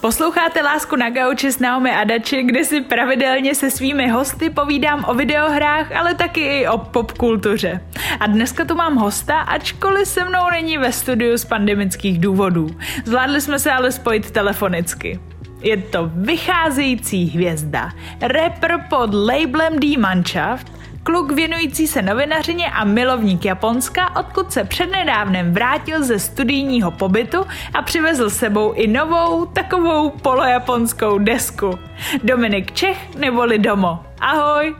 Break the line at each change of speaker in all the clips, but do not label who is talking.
Posloucháte Lásku na gauči s Naomi Adači, kde si pravidelně se svými hosty povídám o videohrách, ale taky i o popkultuře. A dneska tu mám hosta, ačkoliv se mnou není ve studiu z pandemických důvodů. Zvládli jsme se ale spojit telefonicky. Je to vycházející hvězda, rapper pod labelem D-Mannschaft, kluk věnující se novinařině a milovník Japonska, odkud se přednedávnem vrátil ze studijního pobytu a přivezl sebou i novou, takovou polojaponskou desku. Dominik Čech neboli Domo. Ahoj!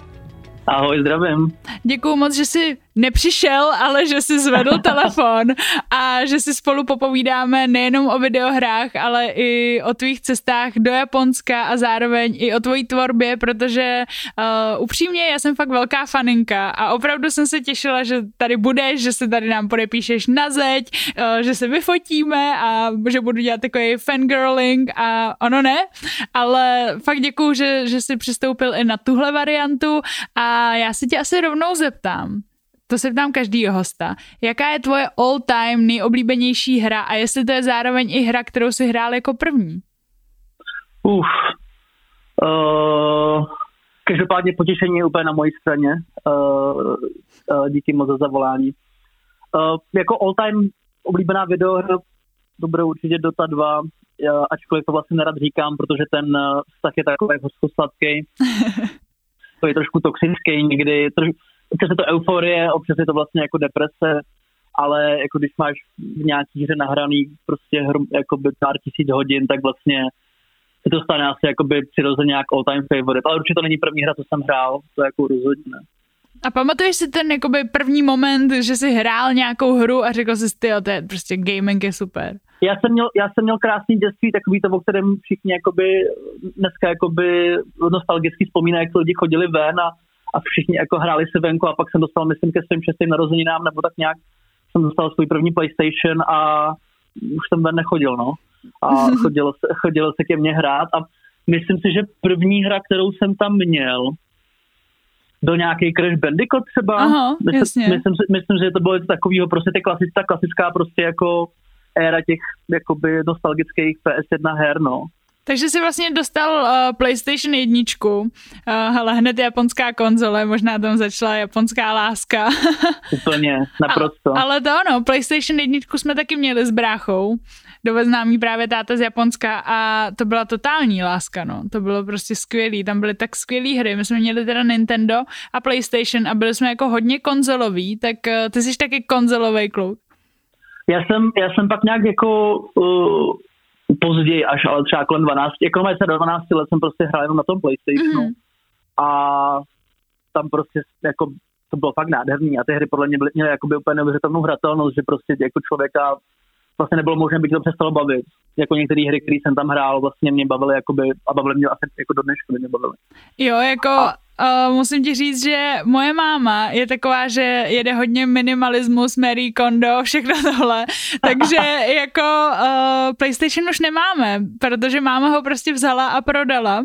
Ahoj, zdravím.
Děkuju moc, že jsi nepřišel, ale že si zvedl telefon a že si spolu popovídáme nejenom o videohrách, ale i o tvých cestách do Japonska a zároveň i o tvojí tvorbě, protože uh, upřímně já jsem fakt velká faninka a opravdu jsem se těšila, že tady budeš, že se tady nám podepíšeš na zeď, uh, že se vyfotíme a že budu dělat takový fangirling a ono ne, ale fakt děkuju, že, že jsi přistoupil i na tuhle variantu a já si tě asi rovnou zeptám to se ptám každýho hosta. Jaká je tvoje all-time nejoblíbenější hra a jestli to je zároveň i hra, kterou si hrál jako první?
Uf. Uh, každopádně potěšení je úplně na mojí straně. Uh, uh, díky moc za zavolání. Uh, jako all-time oblíbená videohra to bude určitě Dota 2, uh, ačkoliv to vlastně nerad říkám, protože ten vztah je takový hořkosladký. to je trošku toxický někdy, troš, občas je to euforie, občas je to vlastně jako deprese, ale jako když máš v nějaký hře nahraný prostě hru, jakoby pár tisíc hodin, tak vlastně se to stane asi jakoby přirozeně jak all time favorite. Ale určitě to není první hra, co jsem hrál, to jako rozhodně ne.
A pamatuješ si ten jakoby první moment, že jsi hrál nějakou hru a řekl jsi, ty, to je prostě gaming je super.
Já jsem měl, já jsem měl krásný dětství, takový to, o kterém všichni jakoby dneska jakoby nostalgicky vzpomínají, jak lidi chodili ven a a všichni jako hráli si venku a pak jsem dostal, myslím, ke svým šestým narozeninám nebo tak nějak jsem dostal svůj první PlayStation a už jsem ven nechodil, no. A chodil se, chodil se ke mně hrát a myslím si, že první hra, kterou jsem tam měl, do nějaký Crash Bandicoot třeba.
Aha, myslím, jasně.
Myslím, myslím, že to bylo něco takového, prostě ty klasická, klasická prostě jako éra těch jakoby nostalgických PS1 her, no.
Takže si vlastně dostal uh, PlayStation 1, uh, ale hned japonská konzole, možná tam začala japonská láska.
Úplně, naprosto.
A, ale to ano, PlayStation 1 jsme taky měli s bráchou, dovez námí právě táta z Japonska a to byla totální láska, no. To bylo prostě skvělý, tam byly tak skvělé hry. My jsme měli teda Nintendo a PlayStation a byli jsme jako hodně konzolový, tak uh, ty jsi taky konzolový kluk.
Já jsem, já jsem pak nějak jako uh, později až, ale třeba kolem 12, jako se do 12 let jsem prostě hrál jenom na tom Playstationu mm. a tam prostě jako to bylo fakt nádherný a ty hry podle mě byly, měly jakoby úplně neuvěřitelnou hratelnost, že prostě jako člověka vlastně nebylo možné, by to přestalo bavit. Jako některé hry, které jsem tam hrál, vlastně mě bavily jakoby, a bavily mě asi jako do dneška mě bavily.
Jo, jako a, uh, musím ti říct, že moje máma je taková, že jede hodně minimalismus, Mary Kondo, všechno tohle, takže jako uh, PlayStation už nemáme, protože máma ho prostě vzala a prodala.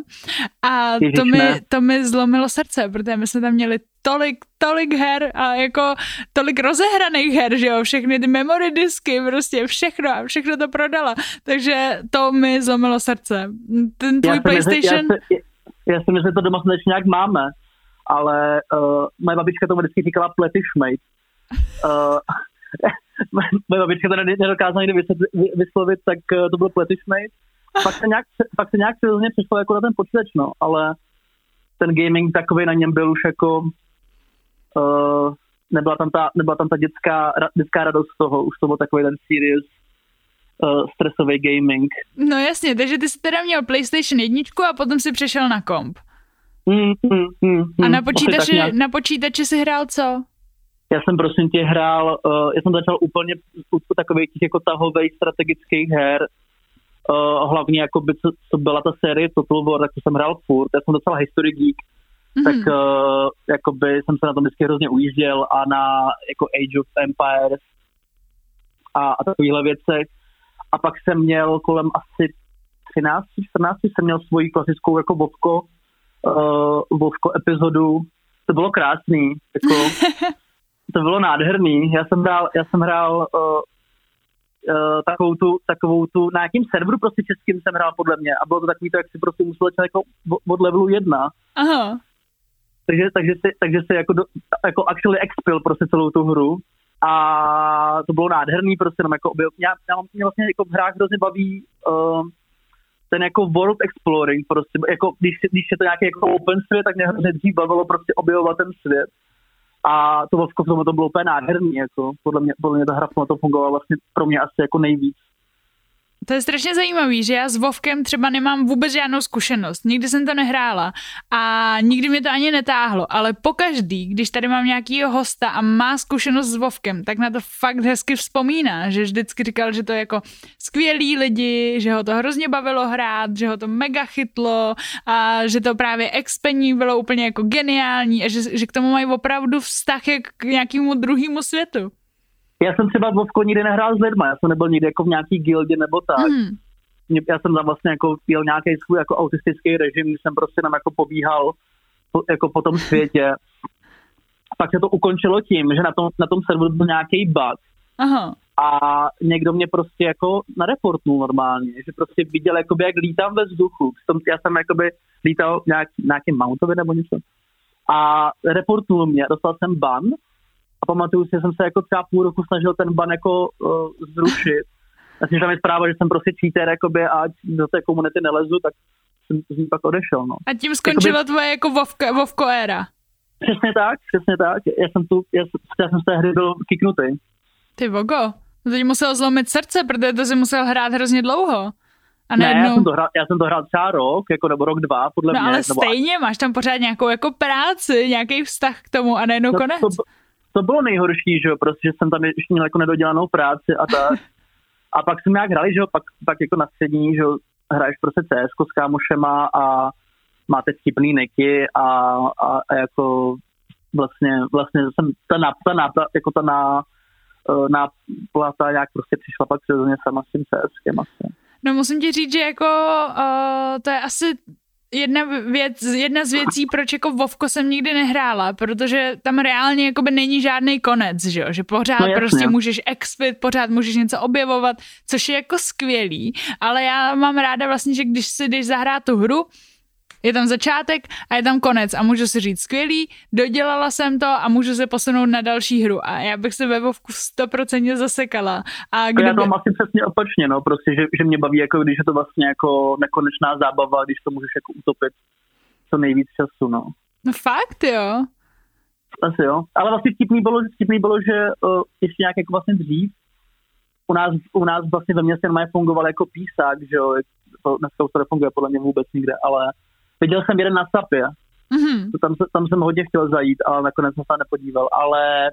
A to mi, to mi zlomilo srdce, protože my jsme tam měli tolik, tolik her a jako tolik rozehraných her, že jo, všechny ty memory disky, prostě všechno a všechno to prodala, takže to mi zlomilo srdce. Ten tvůj já PlayStation...
Myslím, já, já si myslím, že to doma ještě nějak máme, ale uh, moje babička to vždycky říkala pletišmate. Uh, moje babička to nedokázala někdy vyslovit, tak uh, to byl pletišmate. Pak se nějak, pak se nějak přišlo jako na ten počítač, no, ale ten gaming takový na něm byl už jako uh, nebyla tam ta, nebyla tam ta dětská, dětská radost z toho, už to byl takový ten serious uh, stresový gaming.
No jasně, takže ty jsi teda měl PlayStation 1 a potom si přešel na komp.
Mm, mm, mm,
a na počítači, nějak... na počítači jsi hrál co?
Já jsem prosím tě hrál, uh, já jsem začal úplně u takových těch jako tahových strategických her, uh, hlavně jako by, co, co, byla ta série Total War, tak to jsem hrál furt, já jsem docela history geek, mm-hmm. tak uh, jakoby jsem se na tom vždycky hrozně ujížděl a na jako Age of Empires a, a takovýhle věcech a pak jsem měl kolem asi 13, 14 jsem měl svoji klasickou jako Vovko, uh, Vovko epizodu. To bylo krásný, jako, to bylo nádherný. Já jsem hrál, já jsem hrál uh, uh, takovou, tu, takovou tu, na jakým serveru prostě českým jsem hrál podle mě a bylo to takový to, jak si prostě musel začít jako od levelu jedna.
Aha.
Takže, takže, si, takže si jako, do, jako actually expil prostě celou tu hru a to bylo nádherný prostě nám jako objel. Já, já mě vlastně jako v hrách hrozně baví uh, ten jako world exploring prostě, jako když, když je to nějaký jako open svět, tak mě hrozně dřív bavilo prostě objevovat ten svět. A to v tom to bylo úplně nádherný, jako podle mě, podle mě ta hra to fungovala vlastně pro mě asi jako nejvíc.
To je strašně zajímavý, že já s Vovkem třeba nemám vůbec žádnou zkušenost. Nikdy jsem to nehrála a nikdy mě to ani netáhlo, ale pokaždý, když tady mám nějakýho hosta a má zkušenost s Vovkem, tak na to fakt hezky vzpomíná, že vždycky říkal, že to je jako skvělí lidi, že ho to hrozně bavilo hrát, že ho to mega chytlo a že to právě expení bylo úplně jako geniální a že, že k tomu mají opravdu vztah jak k nějakému druhému světu.
Já jsem třeba Vovko nikdy nehrál s lidma, já jsem nebyl nikdy jako v nějaký gildě nebo tak. Mm. Já jsem tam vlastně jako jel nějaký svůj jako autistický režim, jsem prostě tam jako pobíhal po, jako po tom světě. Pak se to ukončilo tím, že na tom, na tom serveru byl nějaký bug. Aha. A někdo mě prostě jako nareportnul normálně, že prostě viděl, jakoby, jak lítám ve vzduchu. Já jsem jakoby lítal nějak, nějakým mountovi nebo něco. A reportnul mě, dostal jsem ban pamatuju si, že jsem se jako třeba půl roku snažil ten ban jako uh, zrušit. Já si tam je zpráva, že jsem prostě cheater jakoby, a do té komunity nelezu, tak jsem z ní pak odešel. No.
A tím skončila jakoby, tvoje jako Vovko, Vovko éra.
Přesně tak, přesně tak. Já jsem, tu, já, já jsem z té hry byl kiknutý.
Ty Vogo, to teď musel zlomit srdce, protože to si musel hrát hrozně dlouho.
A ne, já jsem, to hrál, já jsem to hrál třeba rok, jako nebo rok, dva, podle
no,
mě.
ale stejně, nebo... máš tam pořád nějakou jako práci, nějaký vztah k tomu a najednou no, konec.
To, to bylo nejhorší, že jo, prostě, že jsem tam ještě měl jako nedodělanou práci a tak. A pak jsme nějak hrali, že jo, pak, pak jako na střední, že jo, hraješ prostě CS s kámošema a máte vtipný neky a, a, a jako vlastně, vlastně jsem ta náplata, nápla, jako ta na, e, náplata nějak prostě přišla pak přirozeně sama s tím CSkem asi.
No musím ti říct, že jako uh, to je asi jedna věc, jedna z věcí, proč jako Vovko jsem nikdy nehrála, protože tam reálně jakoby není žádný konec, že jo? že pořád no, prostě můžeš expit, pořád můžeš něco objevovat, což je jako skvělý, ale já mám ráda vlastně, že když si jdeš zahrát tu hru, je tam začátek a je tam konec a můžu si říct skvělý, dodělala jsem to a můžu se posunout na další hru a já bych se ve Vovku stoprocentně zasekala. A
kdyby... Já to mám asi přesně opačně, no, prostě, že, že mě baví, jako když je to vlastně jako nekonečná zábava, když to můžeš jako utopit co nejvíc času, no.
No fakt, jo.
Asi jo. Ale vlastně vtipný bylo, vtipný bylo že uh, ještě nějak jako vlastně dřív u nás, u nás vlastně ve městě fungoval jako písák, že jo, to dneska už to nefunguje podle mě vůbec nikde, ale Viděl jsem jeden na Sapě, mm-hmm. tam, tam jsem hodně chtěl zajít, ale nakonec jsem se nepodíval, ale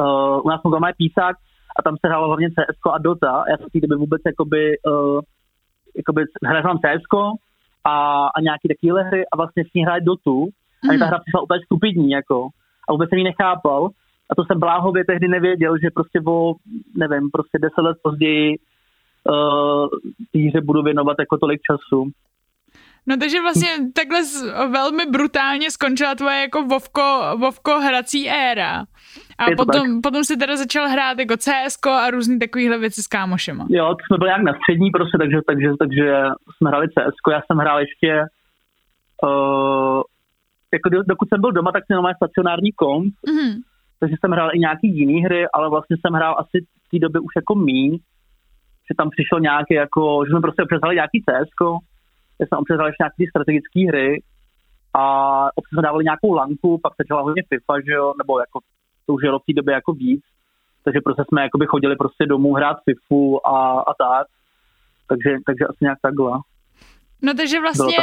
uh, u nás fungoval písák a tam se hrálo hlavně CS a Dota. Já jsem v té době vůbec jakoby, uh, jakoby hrál jsem CS a, a nějaký takové hry a vlastně s ní hráli Dotu. Mm-hmm. A ta mhm. hra přišla úplně stupidní, jako. A vůbec jsem ji nechápal. A to jsem bláhově tehdy nevěděl, že prostě o, nevím, prostě deset let později uh, té hře budu věnovat jako tolik času.
No takže vlastně takhle velmi brutálně skončila tvoje jako Vovko, Vovko hrací éra. A potom, potom si teda začal hrát jako CS a různý takovýhle věci s kámošema.
Jo, to jsme byli jak na střední prostě, takže, takže, takže jsme hráli CS. Já jsem hrál ještě uh, jako dokud jsem byl doma, tak jsem měl stacionární komp, mm-hmm. takže jsem hrál i nějaký jiný hry, ale vlastně jsem hrál asi v té době už jako míň, že tam přišel nějaký jako, že jsme prostě přesali nějaký CS, já jsem občas ještě nějaké strategické hry a občas jsme dávali nějakou lanku, pak se dělala hodně FIFA, že jo, nebo jako to už jelo v té době jako víc, takže prostě jsme jakoby chodili prostě domů hrát FIFU a, a tak, takže, takže asi nějak takhle.
No takže vlastně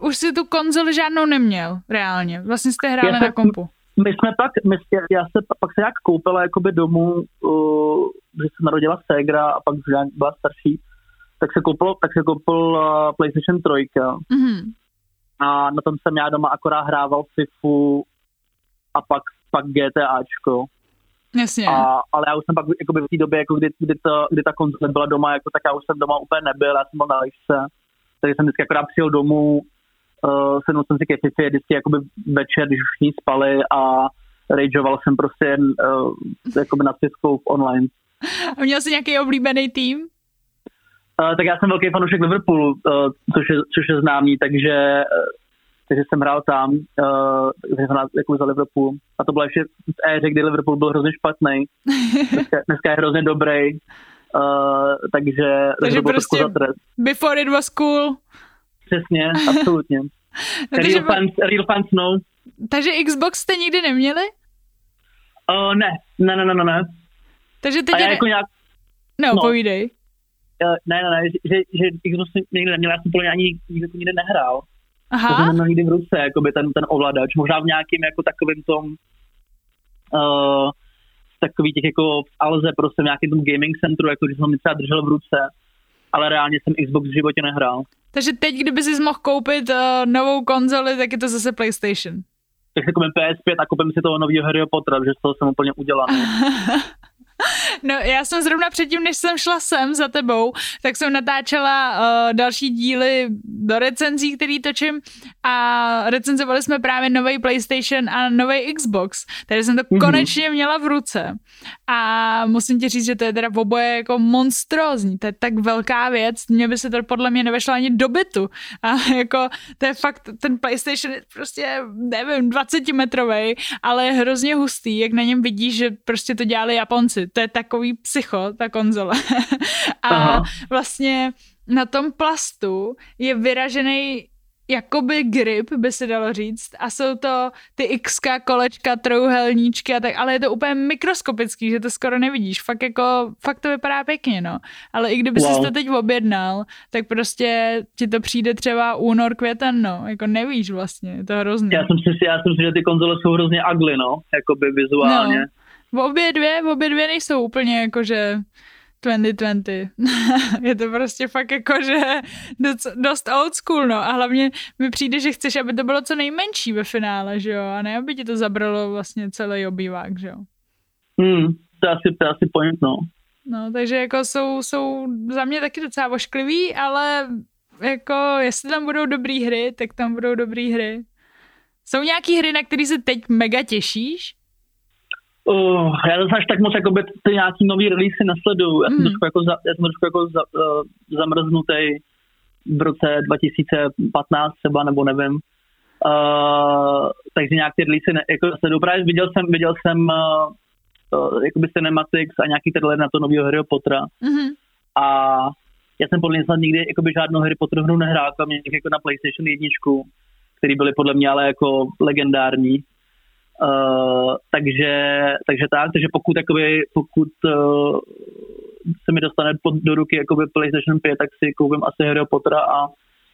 už si tu konzoli žádnou neměl, reálně. Vlastně jste hráli na kompu.
My jsme pak, my, já se pak se nějak koupila jakoby domů, uh, že se narodila Segra a pak byla starší, tak se koupil, tak se koupil uh, PlayStation 3. Mm-hmm. A na tom jsem já doma akorát hrával FIFU a pak, pak GTAčko.
Jasně.
A, ale já už jsem pak jakoby v té době, jako kdy, kdy, to, kdy ta konzole byla doma, jako, tak já už jsem doma úplně nebyl, já jsem byl na lišce. Takže jsem vždycky akorát přijel domů, uh, sednul jsem si ke FIFA, vždycky jakoby večer, když už všichni spali a rageoval jsem prostě jen uh, jakoby nad v online.
A měl jsi nějaký oblíbený tým?
Uh, tak já jsem velký fanoušek Liverpoolu, uh, což, je, což je známý, takže, uh, takže jsem hrál tam, uh, takže jsem hrál jako za Liverpool. A to bylo ještě v éře, kdy Liverpool byl hrozně špatný. Dneska, dneska je hrozně dobrý. Uh, takže, takže, takže to bylo prostě zatrest.
Before it was cool.
Přesně, absolutně. real, fans, real fans know.
Takže Xbox jste nikdy neměli?
Uh, ne, ne, ne, ne, ne.
Takže teď... A
já jako nějak...
No, no, povídej.
Uh, ne, ne, ne, že, že Xbox nikdy neměl, já jsem podle ani nikdy, nikdy nehrál.
Aha.
To jsem neměl nikdy v ruce, jakoby ten, ten ovladač. Možná v nějakým jako takovým tom uh, takový těch jako v Alze, prostě v nějakém tom gaming centru, jako když jsem třeba držel v ruce, ale reálně jsem Xbox v životě nehrál.
Takže teď, kdyby jsi mohl koupit uh, novou konzoli, tak je to zase PlayStation.
Tak si koupím PS5 a koupím si toho nového Harry Pottera, že z toho jsem úplně udělaný.
No, já jsem zrovna předtím, než jsem šla sem za tebou, tak jsem natáčela uh, další díly do recenzí, který točím a recenzovali jsme právě nový PlayStation a nový Xbox, takže jsem to mm-hmm. konečně měla v ruce. A musím ti říct, že to je teda v oboje jako monstrózní, to je tak velká věc, mě by se to podle mě nevešlo ani do bytu. A jako to je fakt, ten PlayStation je prostě, nevím, 20 metrový, ale je hrozně hustý, jak na něm vidíš, že prostě to dělali Japonci to je takový psycho, ta konzole. a Aha. vlastně na tom plastu je vyražený jakoby grip, by se dalo říct, a jsou to ty x kolečka, trouhelníčky a tak, ale je to úplně mikroskopický, že to skoro nevidíš. Fakt jako, fakt to vypadá pěkně, no. Ale i kdyby wow. jsi to teď objednal, tak prostě ti to přijde třeba únor, květen, no. Jako nevíš vlastně, je to hrozně.
Já jsem si, já jsem si, že ty konzole jsou hrozně ugly, no, jakoby vizuálně. No.
V obě dvě, v obě dvě nejsou úplně jakože 2020. je to prostě fakt jakože dost, dost old school, no. A hlavně mi přijde, že chceš, aby to bylo co nejmenší ve finále, že jo? A ne, aby ti to zabralo vlastně celý obývák, že jo?
Hmm, to asi, to asi point, no.
No, takže jako jsou, jsou za mě taky docela ošklivý, ale jako jestli tam budou dobré hry, tak tam budou dobré hry. Jsou nějaký hry, na které se teď mega těšíš?
Uh, já zase až tak moc jako by ty nějaký nový release nesleduju. Já jsem mm. trošku jako, za, já jsem trošku jako za, uh, zamrznutý v roce 2015 třeba, nebo nevím. Uh, takže nějak ty release ne, jako sleduju. Právě viděl jsem, viděl jsem uh, uh, jakoby cinematics a nějaký trailer na to nového Harry Pottera. Mm-hmm. A já jsem podle mě snad nikdy jakoby žádnou Harry Potter hru nehrál, kromě jako na PlayStation jedničku, který byly podle mě ale jako legendární. Uh, takže, takže tak, takže pokud, jakoby, pokud uh, se mi dostane pod, do ruky jakoby PlayStation 5, tak si koupím asi Harry Pottera a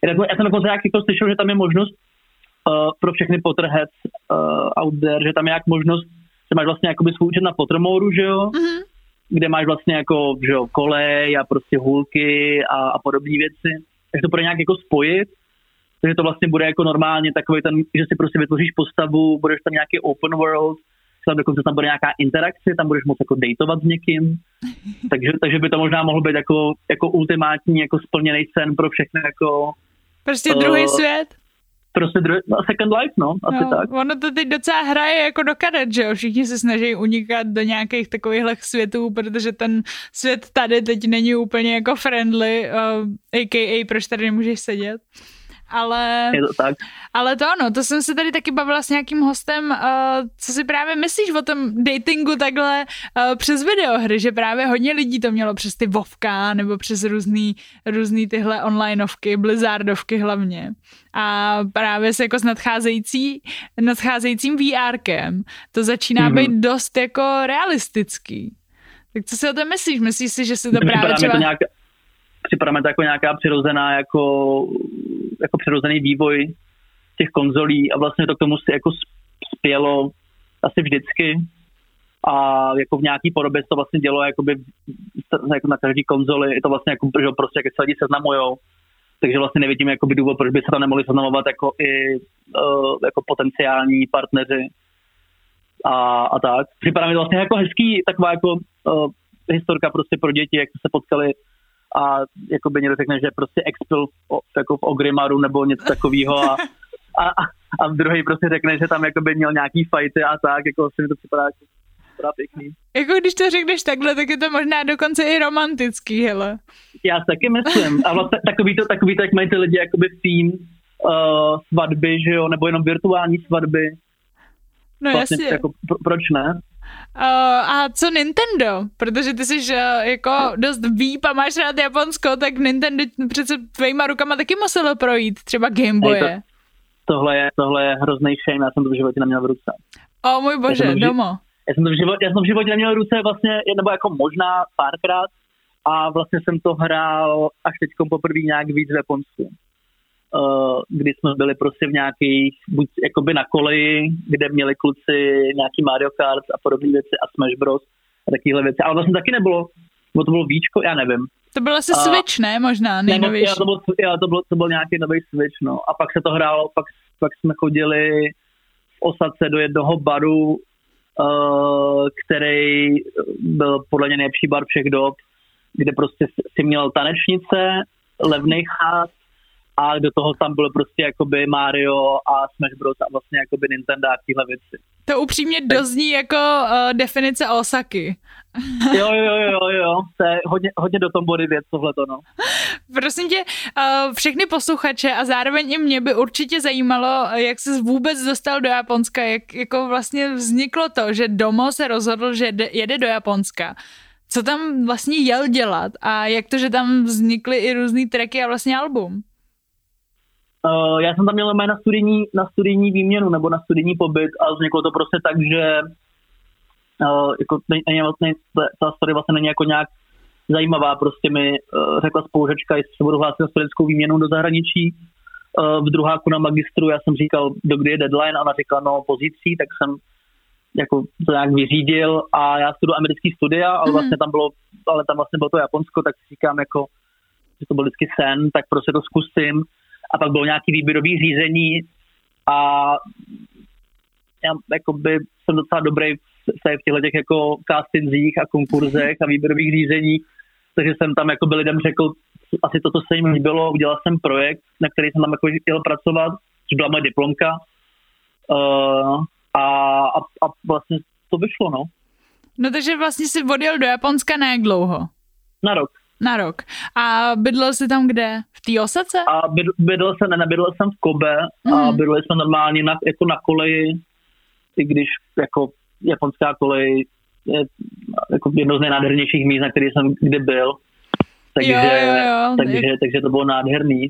já jsem dokonce jak jako slyšel, že tam je možnost uh, pro všechny Potterheads uh, out there, že tam je jak možnost, že máš vlastně jakoby svůj účet na Pottermore, že jo, mm-hmm. kde máš vlastně jako, že jo, kolej a prostě hůlky a, a podobné věci, takže to pro nějak jako spojit takže to vlastně bude jako normálně takový ten, že si prostě vytvoříš postavu, budeš tam nějaký open world, tam dokonce tam bude nějaká interakce, tam budeš moct jako datovat s někým, takže, takže by to možná mohlo být jako, jako ultimátní, jako splněný sen pro všechny jako...
Prostě uh, druhý svět?
Prostě druhý, no, Second Life, no, asi no, tak.
Ono to teď docela hraje jako do kadet, že jo, všichni se snaží unikat do nějakých takových světů, protože ten svět tady teď není úplně jako friendly, uh, a.k.a. proč tady nemůžeš sedět ale...
Je to tak.
Ale to ano, to jsem se tady taky bavila s nějakým hostem, uh, co si právě myslíš o tom datingu takhle uh, přes videohry, že právě hodně lidí to mělo přes ty Vovka nebo přes různý, různý tyhle onlineovky, Blizzardovky hlavně. A právě se jako s nadcházející, nadcházejícím VRkem to začíná mm-hmm. být dost jako realistický. Tak co si o tom myslíš? Myslíš si, že se to právě třeba... To nějak,
připadá to jako nějaká přirozená jako jako přirozený vývoj těch konzolí a vlastně to k tomu si jako spělo asi vždycky. A jako v nějaký podobě to vlastně dělo jakoby, jako na každý konzoli, je to vlastně jako, že prostě jak se lidi seznamujou, takže vlastně nevidím jakoby důvod, proč by se tam nemohli seznamovat jako i uh, jako potenciální partneři a, a tak. Připadá mi to vlastně jako hezký, taková jako uh, historka prostě pro děti, jak se potkali a jako by někdo řekne, že prostě expil jako v Ogrimaru nebo něco takového a, a, a v druhý prostě řekne, že tam jako by měl nějaký fighty a tak, jako si mi to připadá jako teda pěkný.
Jako když to řekneš takhle, tak je to možná dokonce i romantický, hele.
Já taky myslím. A vlastně takový to, takový to, jak mají ty lidi jakoby theme uh, svatby, že jo, nebo jenom virtuální svatby.
No
vlastně,
jasně.
Jako, pro, proč ne?
Uh, a co Nintendo? Protože ty jsi uh, jako dost výp a máš rád Japonsko, tak Nintendo přece tvýma rukama taky muselo projít, třeba Gameboye.
Hej, to, tohle, je, tohle je hrozný shame, já jsem to v životě neměl v ruce.
O můj bože,
já
domo.
Já jsem, to v životě, já jsem v životě neměl v ruce vlastně, nebo jako možná párkrát a vlastně jsem to hrál až teď poprvé nějak víc v Japonsku. Uh, kdy jsme byli prostě v nějakých, buď jakoby na koleji, kde měli kluci nějaký Mario Kart a podobné věci a Smash Bros. a takovéhle věci. Ale vlastně taky nebylo, nebo to bylo víčko, já nevím.
To byl asi a, Switch, ne? Možná nejnovější.
Ne, to, byl, já, to, byl, to byl nějaký nový Switch, no. A pak se to hrálo, pak, pak jsme chodili v Osace do jednoho baru, uh, který byl podle mě nejlepší bar všech dob, kde prostě si měl tanečnice, levný chát, a do toho tam bylo prostě jakoby Mario a Smash Bros. a vlastně jakoby Nintendo a tyhle věci.
To upřímně tak. dozní jako uh, definice Osaky.
jo, jo, jo, jo, to je hodně, hodně do tom body věc tohleto, no.
Prosím tě, uh, všechny posluchače a zároveň i mě by určitě zajímalo, jak jsi vůbec dostal do Japonska, jak jako vlastně vzniklo to, že Domo se rozhodl, že jede do Japonska. Co tam vlastně jel dělat a jak to, že tam vznikly i různý tracky a vlastně album?
Uh, já jsem tam měl na studijní, na studijní výměnu nebo na studijní pobyt a vzniklo to prostě tak, že uh, jako není, vlastně, ta story vlastně není jako nějak zajímavá. Prostě mi uh, řekla spolužečka, jestli se budu hlásit na studentskou výměnu do zahraničí. Uh, v druháku na magistru já jsem říkal, do kdy je deadline a ona říkala, no pozicí, tak jsem jako to nějak vyřídil a já studuji americký studia, ale mhm. vlastně tam bylo, ale tam vlastně bylo to Japonsko, tak si říkám jako, že to byl vždycky sen, tak prostě to zkusím a pak bylo nějaký výběrový řízení a já jakoby jsem docela dobrý v těchto těch jako castingzích a konkurzech a výběrových řízení, takže jsem tam jako lidem řekl asi to, co se jim líbilo, udělal jsem projekt, na který jsem tam jako chtěl pracovat, což byla moje diplomka uh, a, a, a vlastně to vyšlo, no.
No takže vlastně si odjel do Japonska na jak dlouho?
Na rok.
Na rok. A bydlel jsi tam kde? V té Osace?
A bydl, bydlel jsem, ne, nebydlel jsem v Kobe mm. a mhm. bydleli jsme normálně na, jako na koleji, i když jako japonská kolej je jako jedno z nejnádhernějších míst, na který jsem kdy byl. Takže, jo, jo, jo. takže, takže to bylo nádherný.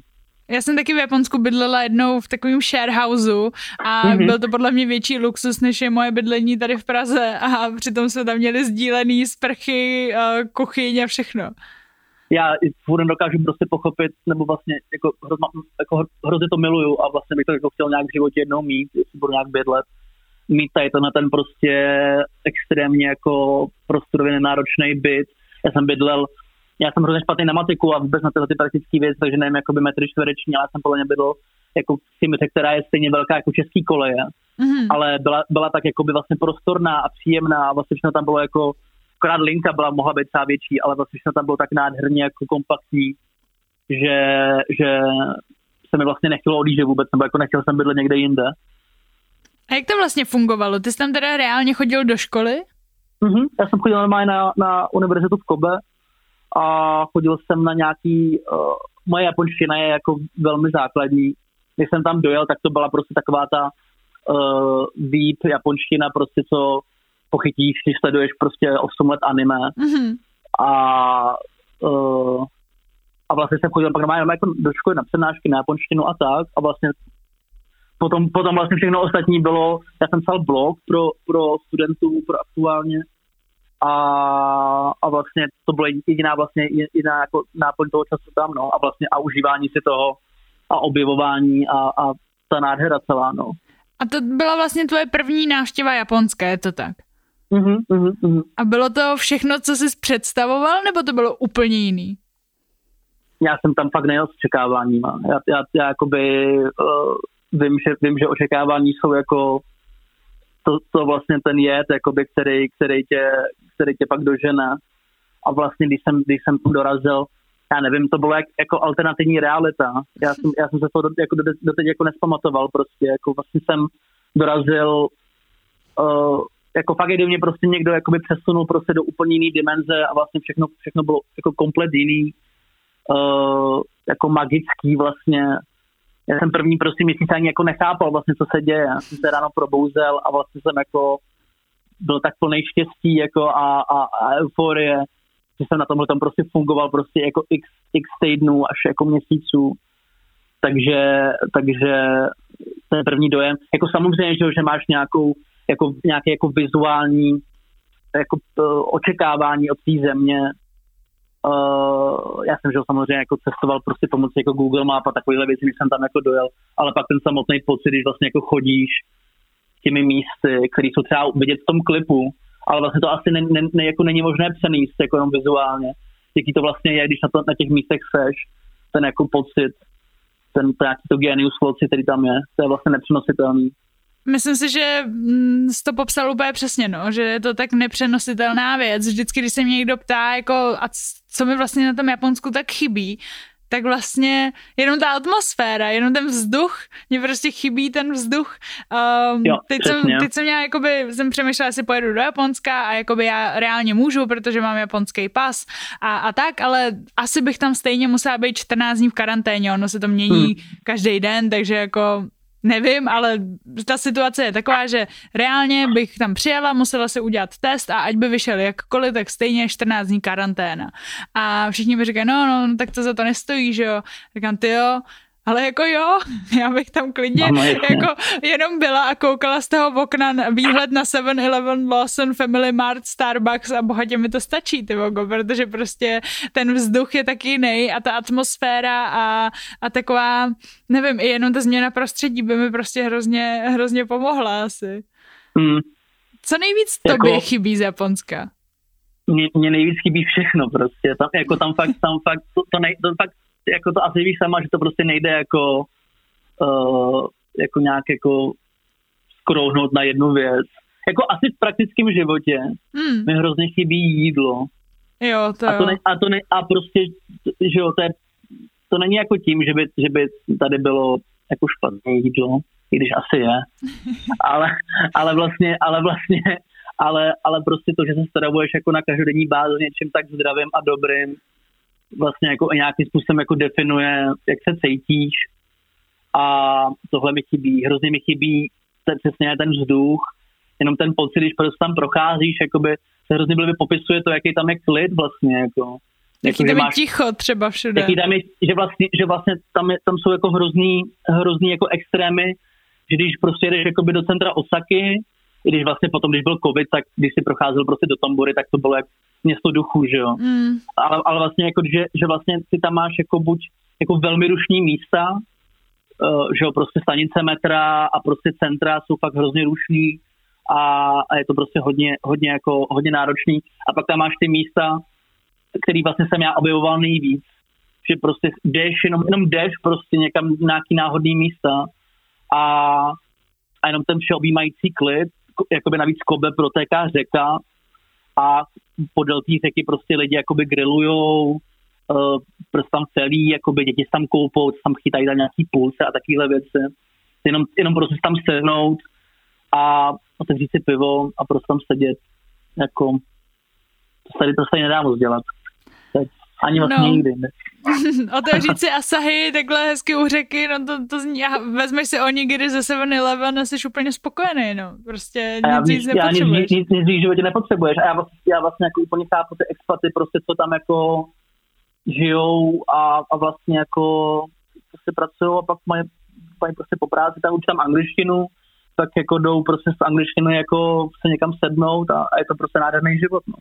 Já jsem taky v Japonsku bydlela jednou v takovém sharehouseu a mm-hmm. byl to podle mě větší luxus, než je moje bydlení tady v Praze a přitom jsme tam měli sdílený sprchy, kuchyň a všechno
já furt dokážu prostě pochopit, nebo vlastně jako, hrozma, jako hrozně to miluju a vlastně bych to jako chtěl nějak v životě jednou mít, jestli budu nějak bydlet, mít tady to na ten prostě extrémně jako prostorově náročný byt. Já jsem bydlel, já jsem hrozně špatný na matiku a vůbec na tyhle ty praktické věci, takže nevím, jakoby metry čtvereční, ale jsem podle mě bydlel jako v která je stejně velká jako český koleje, mm-hmm. ale byla, byla tak jakoby vlastně prostorná a příjemná a vlastně všechno tam bylo jako akorát linka byla, mohla být třeba větší, ale vlastně tam bylo tak nádherně jako kompaktní, že, že se mi vlastně nechtělo odjíždět vůbec, nebo jako nechtěl jsem bydlet někde jinde.
A jak to vlastně fungovalo? Ty jsi tam teda reálně chodil do školy?
Mhm, já jsem chodil normálně na, na univerzitu v Kobe a chodil jsem na nějaký, uh, moje japonština je jako velmi základní. Když jsem tam dojel, tak to byla prostě taková ta uh, výp japonština, prostě co pochytíš, když sleduješ prostě 8 let anime. Mm-hmm. A, uh, a vlastně jsem chodil pak normálně jako do školy na přednášky na japonštinu a tak a vlastně potom, potom vlastně všechno ostatní bylo, já jsem psal blog pro, pro studentů, pro aktuálně a, a vlastně to bylo jediná vlastně jediná jako náplň toho času tam, no, a vlastně a užívání si toho a objevování a, a ta nádhera celá, no.
A to byla vlastně tvoje první návštěva Japonska, je to tak?
Uh-huh, uh-huh, uh-huh.
A bylo to všechno, co jsi představoval, nebo to bylo úplně jiný?
Já jsem tam fakt nejel s očekáváníma. Já, já, já jakoby uh, vím, že, vím, že očekávání jsou jako to, to vlastně ten jed, jakoby, který, který, tě, který tě pak dožene. A vlastně, když jsem, když jsem tam dorazil, já nevím, to bylo jak, jako alternativní realita. Já jsem, já jsem se to do, jako do, doteď jako nespamatoval prostě. Jako vlastně jsem dorazil uh, jako fakt, kdy mě prostě někdo jakoby přesunul prostě do úplně jiný dimenze a vlastně všechno, všechno bylo jako komplet jiný, uh, jako magický vlastně. Já jsem první prostě měsíc ani jako nechápal vlastně, co se děje. Já jsem se ráno probouzel a vlastně jsem jako byl tak plný štěstí jako a, a, a euforie, že jsem na tomhle tam prostě fungoval prostě jako x, x týdnů až jako měsíců. Takže, takže ten první dojem, jako samozřejmě, že, že máš nějakou, jako, nějaké jako vizuální jako uh, očekávání od té země. Uh, já jsem že samozřejmě jako cestoval prostě pomocí jako Google Map a takovéhle věci, když jsem tam jako dojel, ale pak ten samotný pocit, když vlastně jako chodíš těmi místy, které jsou třeba vidět v tom klipu, ale vlastně to asi ne, ne, ne, jako není možné přenést jako jenom vizuálně. Jaký to vlastně je, když na, to, na těch místech seš, ten jako pocit, ten nějaký to genius loci, který tam je, to je vlastně nepřenositelný.
Myslím si, že mm, jsi to popsal úplně přesně, no, že je to tak nepřenositelná věc. Vždycky, když se mě někdo ptá, jako, a co mi vlastně na tom Japonsku tak chybí, tak vlastně jenom ta atmosféra, jenom ten vzduch, mě prostě chybí ten vzduch. Um, jo, teď, jsem, teď jsem měla, jakoby, jsem přemýšlela, jestli pojedu do Japonska a jakoby já reálně můžu, protože mám japonský pas a, a tak, ale asi bych tam stejně musela být 14 dní v karanténě, ono se to mění hmm. každý den, takže jako nevím, ale ta situace je taková, že reálně bych tam přijela, musela si udělat test a ať by vyšel jakkoliv, tak stejně 14 dní karanténa. A všichni mi říkají, no, no, tak to za to nestojí, že jo. Říkám, ty jo, ale jako jo, já bych tam klidně Mama, jako jenom byla a koukala z toho okna výhled na 7-Eleven, Lawson, Family Mart, Starbucks a bohatě mi to stačí, ty vogo, protože prostě ten vzduch je taky jiný a ta atmosféra a, a taková, nevím, i jenom ta změna prostředí by mi prostě hrozně, hrozně pomohla asi. Hmm. Co nejvíc jako, tobě chybí z Japonska?
Mně, mě nejvíc chybí všechno prostě, tam, jako tam fakt, tam fakt, to, to, nej, to fakt jako to asi víš sama, že to prostě nejde jako, uh, jako nějak jako skrouhnout na jednu věc. Jako asi v praktickém životě hmm. mi hrozně chybí jídlo.
Jo, to
a, to ne, a, to ne, a prostě, že jo, to, je, to není jako tím, že by, že by tady bylo jako špatné jídlo, i když asi je, ale, ale vlastně, ale vlastně, ale, ale prostě to, že se stravuješ jako na každodenní bázi něčím tak zdravým a dobrým, vlastně jako nějakým způsobem jako definuje, jak se cítíš a tohle mi chybí. Hrozně mi chybí ten, přesně ten vzduch, jenom ten pocit, když prostě tam procházíš, jakoby se hrozně blbě popisuje to, jaký tam je klid vlastně, jako.
Jaký jako, tam je ticho třeba všude.
Jaký tam je, že vlastně, že vlastně tam, je, tam jsou jako hrozný, hrozný jako extrémy, že když prostě jdeš jakoby do centra Osaky, i když vlastně potom, když byl covid, tak když si procházel prostě do Tombory, tak to bylo jak město duchů, že jo. Mm. Ale, ale vlastně jako, že, že vlastně ty tam máš jako buď jako velmi rušní místa, uh, že jo, prostě stanice metra a prostě centra jsou fakt hrozně rušní a, a je to prostě hodně, hodně jako, hodně náročný. A pak tam máš ty místa, který vlastně jsem já objevoval nejvíc, že prostě jdeš, jenom, jenom jdeš prostě někam nějaký náhodný místa a, a jenom ten všeobjímající klid, jakoby navíc Kobe protéká řeka a podél té řeky prostě lidi jakoby grillujou, prostě tam celý, jakoby děti tam koupou, tam chytají tam nějaký pulse a takovéhle věci. Jenom, jenom prostě tam sehnout a otevřít si pivo a prostě tam sedět. Jako, to tady, to se nedá moc dělat. Ani vlastně no. nikdy.
Otevřít si Asahi takhle hezky u řeky, no to, to zní, a vezmeš si onigiri ze 7-Eleven a jsi úplně spokojený, no. Prostě
a
nic,
nic nepotřebuješ. Nic, nic, nic, nic v životě nepotřebuješ. A já vlastně, já vlastně jako úplně chápu ty expaty, prostě co tam jako žijou a, a vlastně jako prostě pracují a pak mají, mají prostě po práci tam učí tam angličtinu, tak jako jdou prostě z angličtiny jako se někam sednout a, a je to prostě nádherný život. No.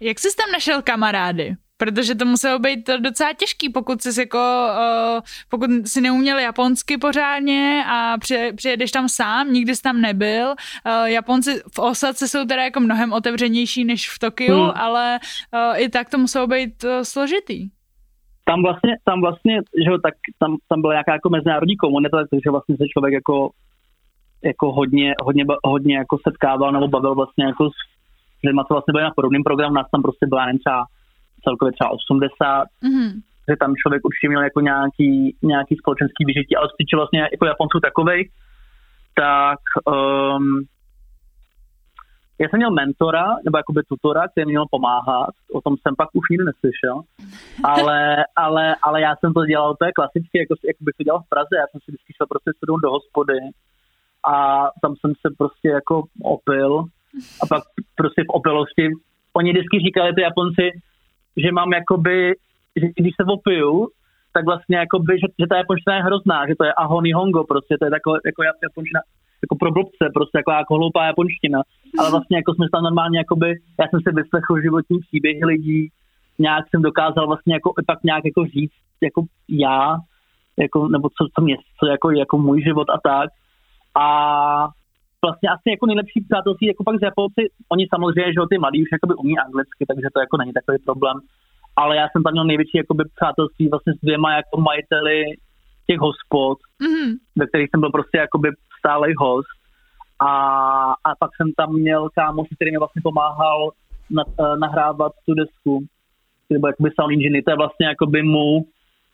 Jak jsi tam našel kamarády? Protože to muselo být docela těžký, pokud jsi jako, uh, pokud si neuměl japonsky pořádně a při, přijedeš tam sám, nikdy jsi tam nebyl. Uh, Japonci v Osace jsou teda jako mnohem otevřenější než v Tokiu, hmm. ale uh, i tak to muselo být uh, složitý.
Tam vlastně, tam vlastně, že tak tam, tam byla nějaká jako mezinárodní komunita, takže vlastně se člověk jako jako hodně, hodně, hodně jako setkával nebo bavil vlastně jako s lidmi, co vlastně byli na podobným programu, nás tam prostě byla třeba celkově třeba 80, mm-hmm. že tam člověk určitě měl jako nějaký, nějaký společenský vyžití, ale co vlastně jako Japonců takovej, tak um, já jsem měl mentora, nebo jakoby tutora, který měl pomáhat, o tom jsem pak už nikdy neslyšel, ale, ale, ale já jsem to dělal, to je klasicky, jako, jako bych to dělal v Praze, já jsem si vždycky šel prostě sednout do hospody a tam jsem se prostě jako opil a pak prostě v opilosti, oni vždycky říkali ty Japonci, že mám jakoby, že když se opiju, tak vlastně jakoby, že, že ta japonština je hrozná, že to je ahony hongo, prostě to je takové jako japonština, jako pro blbce, prostě jako, jako hloupá japonština. Ale vlastně jako jsme tam normálně, jakoby, já jsem si vyslechl životní příběhy lidí, nějak jsem dokázal vlastně jako, pak nějak jako říct, jako já, jako, nebo co, co mě, co jako, jako můj život a tak. A vlastně asi jako nejlepší přátelství jako pak z Japonci, oni samozřejmě, že ty mladí už jakoby umí anglicky, takže to jako není takový problém. Ale já jsem tam měl největší jakoby přátelství vlastně s dvěma jako majiteli těch hospod, mm-hmm. ve kterých jsem byl prostě jakoby stálej host. A, a pak jsem tam měl kámoš, který mi vlastně pomáhal na, uh, nahrávat tu desku, který byl jakoby sound engineer, to je vlastně jakoby mu,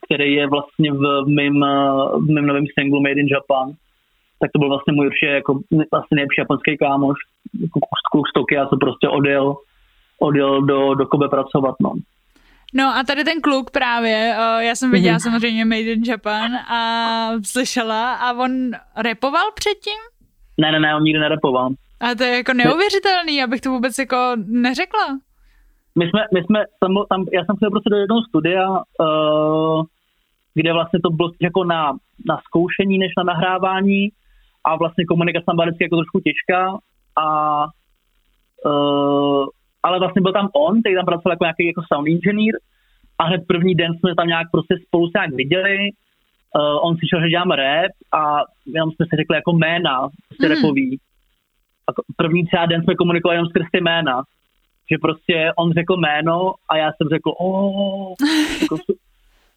který je vlastně v uh, v mým novém singlu Made in Japan. Tak to byl vlastně můj určitě jako vlastně nejlepší japonský kámoš, jako kluk z Tokia, co prostě odjel, odjel do, do Kobe pracovat, no.
No a tady ten kluk právě, uh, já jsem viděla mm-hmm. samozřejmě Made in Japan a slyšela a on repoval předtím?
Ne, ne, ne, on nikdy nerepoval.
A to je jako neuvěřitelný, abych to vůbec jako neřekla.
My jsme, my jsme tam, tam, já jsem chtěl prostě do jednoho studia, uh, kde vlastně to bylo jako na, na zkoušení než na nahrávání a vlastně komunikace tam byla vždycky jako trošku těžká a uh, ale vlastně byl tam on, který tam pracoval jako nějaký jako sound engineer a hned první den jsme tam nějak prostě spolu se nějak viděli, uh, on slyšel, že dělám rap a jenom jsme si řekli jako jména, prostě mm. rapový. A první třeba den jsme komunikovali jenom skrz ty jména. Že prostě on řekl jméno a já jsem řekl, oh, jako,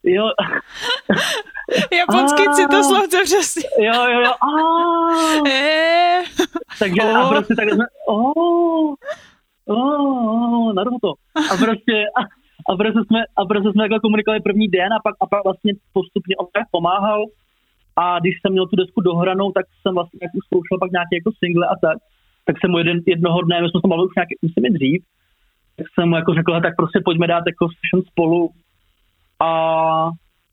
jo.
Japonský citoslovce přesně.
Jo, jo, jo.
Eh.
Takže a prostě tak jsme, oh, oh, to. A prostě, a, a prostě jsme, a prostě jsme jako komunikovali první den a pak, a pak vlastně postupně on tak pomáhal a když jsem měl tu desku dohranou, tak jsem vlastně jako zkoušel pak nějaké jako single a tak, tak jsem mu jeden, jednoho dne, my jsme to mluvili už nějaký, myslím dřív, tak jsem mu jako řekl, tak prostě pojďme dát jako session spolu a,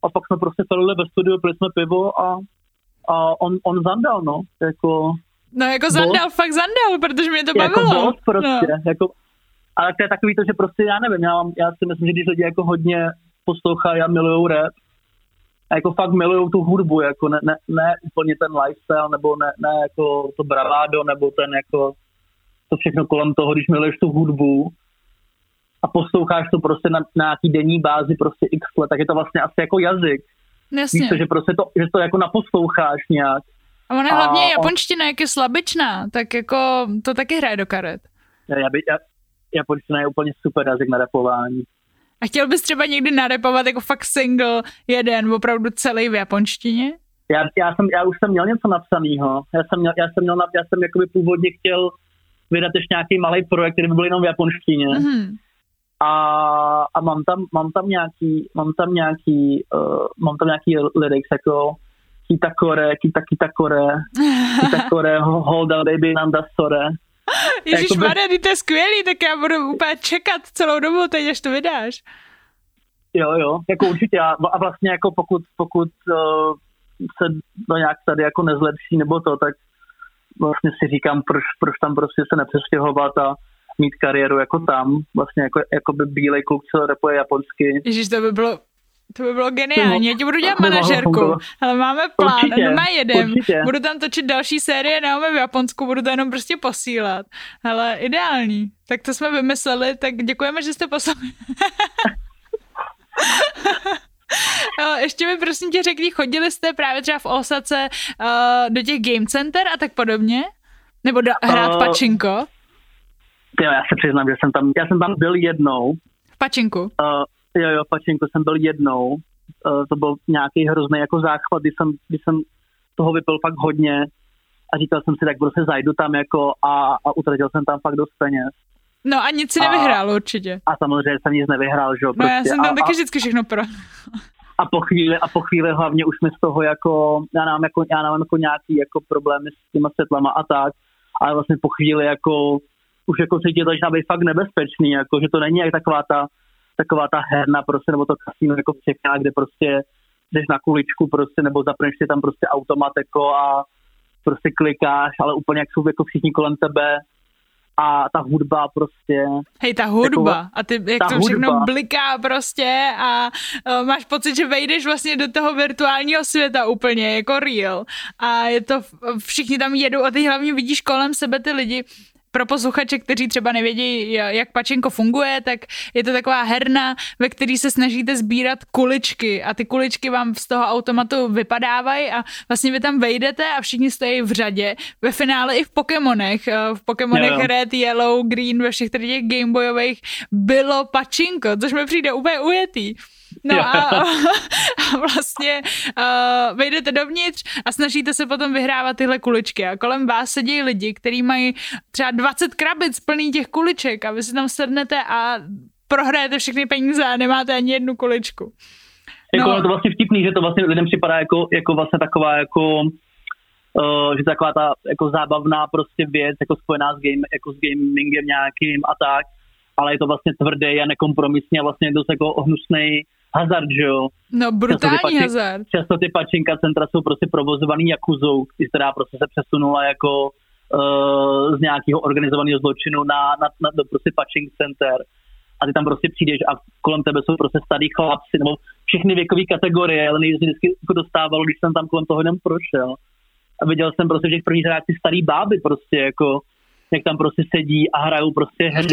a pak jsme prostě celili ve studiu, pili jsme pivo a, a on, on zandal, no, jako
No jako zandal, fakt zandal, protože mě to jako bavilo.
Jako boss prostě, no. jako, ale to je takový to, že prostě já nevím, já, mám, já si myslím, že když lidi jako hodně poslouchají a milujou rap, a jako fakt milujou tu hudbu, jako ne, ne, ne úplně ten lifestyle, nebo ne, ne jako to bravado, nebo ten jako to všechno kolem toho, když miluješ tu hudbu a posloucháš to prostě na, na nějaký denní bázi prostě x let, tak je to vlastně asi jako jazyk.
Jasně. Víš
to, že prostě to, že to jako naposloucháš nějak.
A ona hlavně a japonština, jak je slabičná, tak jako to taky hraje do karet.
Já by, já, japonština je úplně super jazyk na repování.
A chtěl bys třeba někdy narepovat jako fakt single jeden, opravdu celý v japonštině?
Já, já, jsem, já už jsem měl něco napsaného. Já jsem měl, já jsem měl, já jsem jakoby původně chtěl vydat ještě nějaký malý projekt, který by byl jenom v japonštině. Mm-hmm. A, a mám tam, mám tam nějaký, mám tam nějaký, uh, mám tam nějaký lyrics, jako Kitakore, Kita Kitakore, Kitakore, Hold out baby Nanda Sore.
Ježíš Jakoby... Maria, to je skvělý, tak já budu úplně čekat celou dobu teď, až to vydáš.
Jo, jo, jako určitě. A vlastně jako pokud, pokud uh, se to nějak tady jako nezlepší nebo to, tak vlastně si říkám, proč, proč tam prostě se nepřestěhovat a mít kariéru jako tam, vlastně jako, jako by bílej kluk, co repuje japonsky.
Ježíš, to by bylo to by bylo geniální, já ti budu dělat manažerku, ale máme plán, určitě, no jedem, určitě. budu tam točit další série, nemáme v Japonsku, budu to jenom prostě posílat. Ale ideální, tak to jsme vymysleli, tak děkujeme, že jste poslali. Ještě mi prosím tě řekni, chodili jste právě třeba v Osace uh, do těch game center a tak podobně? Nebo do, hrát uh, pačinko?
Jo, já se přiznám, že jsem tam, já jsem tam byl jednou.
V pačinku? Uh,
Jo, jo, Pačenko jsem byl jednou. Uh, to byl nějaký hrozný jako záchvat, kdy jsem, kdy jsem toho vypil fakt hodně a říkal jsem si, tak prostě zajdu tam jako a, a utratil jsem tam fakt dost peněz.
No a nic si nevyhrál určitě.
A samozřejmě jsem nic nevyhrál, že jo.
Prostě. No já prostě. jsem tam a, taky vždycky všechno pro.
A po chvíli, a po chvíli hlavně už mi z toho jako, já mám jako, já mám jako nějaký jako problémy s těma světlama a tak, ale vlastně po chvíli jako už jako cítit to začíná být fakt nebezpečný, jako, že to není jak taková ta, taková ta herna prostě, nebo to kasíno jako v Čechách, kde prostě jdeš na kuličku prostě, nebo zapneš si tam prostě automat jako a prostě klikáš, ale úplně jak jsou jako všichni kolem tebe a ta hudba prostě.
Hej, ta hudba jako, a ty, jak to všechno hudba. bliká prostě a uh, máš pocit, že vejdeš vlastně do toho virtuálního světa úplně jako real a je to, všichni tam jedou a ty hlavně vidíš kolem sebe ty lidi, pro posluchače, kteří třeba nevědí, jak pačenko funguje, tak je to taková herna, ve které se snažíte sbírat kuličky a ty kuličky vám z toho automatu vypadávají a vlastně vy tam vejdete a všichni stojí v řadě. Ve finále i v Pokémonech, eh, v Pokémonech yeah. Red, Yellow, Green, ve všech těch Gameboyových bylo pačinko, což mi přijde úplně ujetý. No a, a vlastně uh, vejdete dovnitř a snažíte se potom vyhrávat tyhle kuličky a kolem vás sedí lidi, kteří mají třeba 20 krabic plný těch kuliček a vy si tam sednete a prohrajete všechny peníze a nemáte ani jednu kuličku.
Jako no. to vlastně vtipný, že to vlastně lidem připadá jako, jako vlastně taková jako Uh, že taková ta jako zábavná prostě věc, jako spojená s, game, jako s gamingem nějakým a tak, ale je to vlastně tvrdý a nekompromisní a vlastně dost jako hnusný hazard, že jo.
No, brutální často hazard.
Často ty pačinka centra jsou prostě provozovaný jakuzou, která prostě se přesunula jako uh, z nějakého organizovaného zločinu na, na, na do prostě pačink center. A ty tam prostě přijdeš a kolem tebe jsou prostě starý chlapci, nebo všechny věkové kategorie, ale nejvíc vždycky jako dostávalo, když jsem tam kolem toho jenom prošel. A viděl jsem prostě v těch prvních řadách ty starý báby prostě jako jak tam prostě sedí a hrajou prostě hry.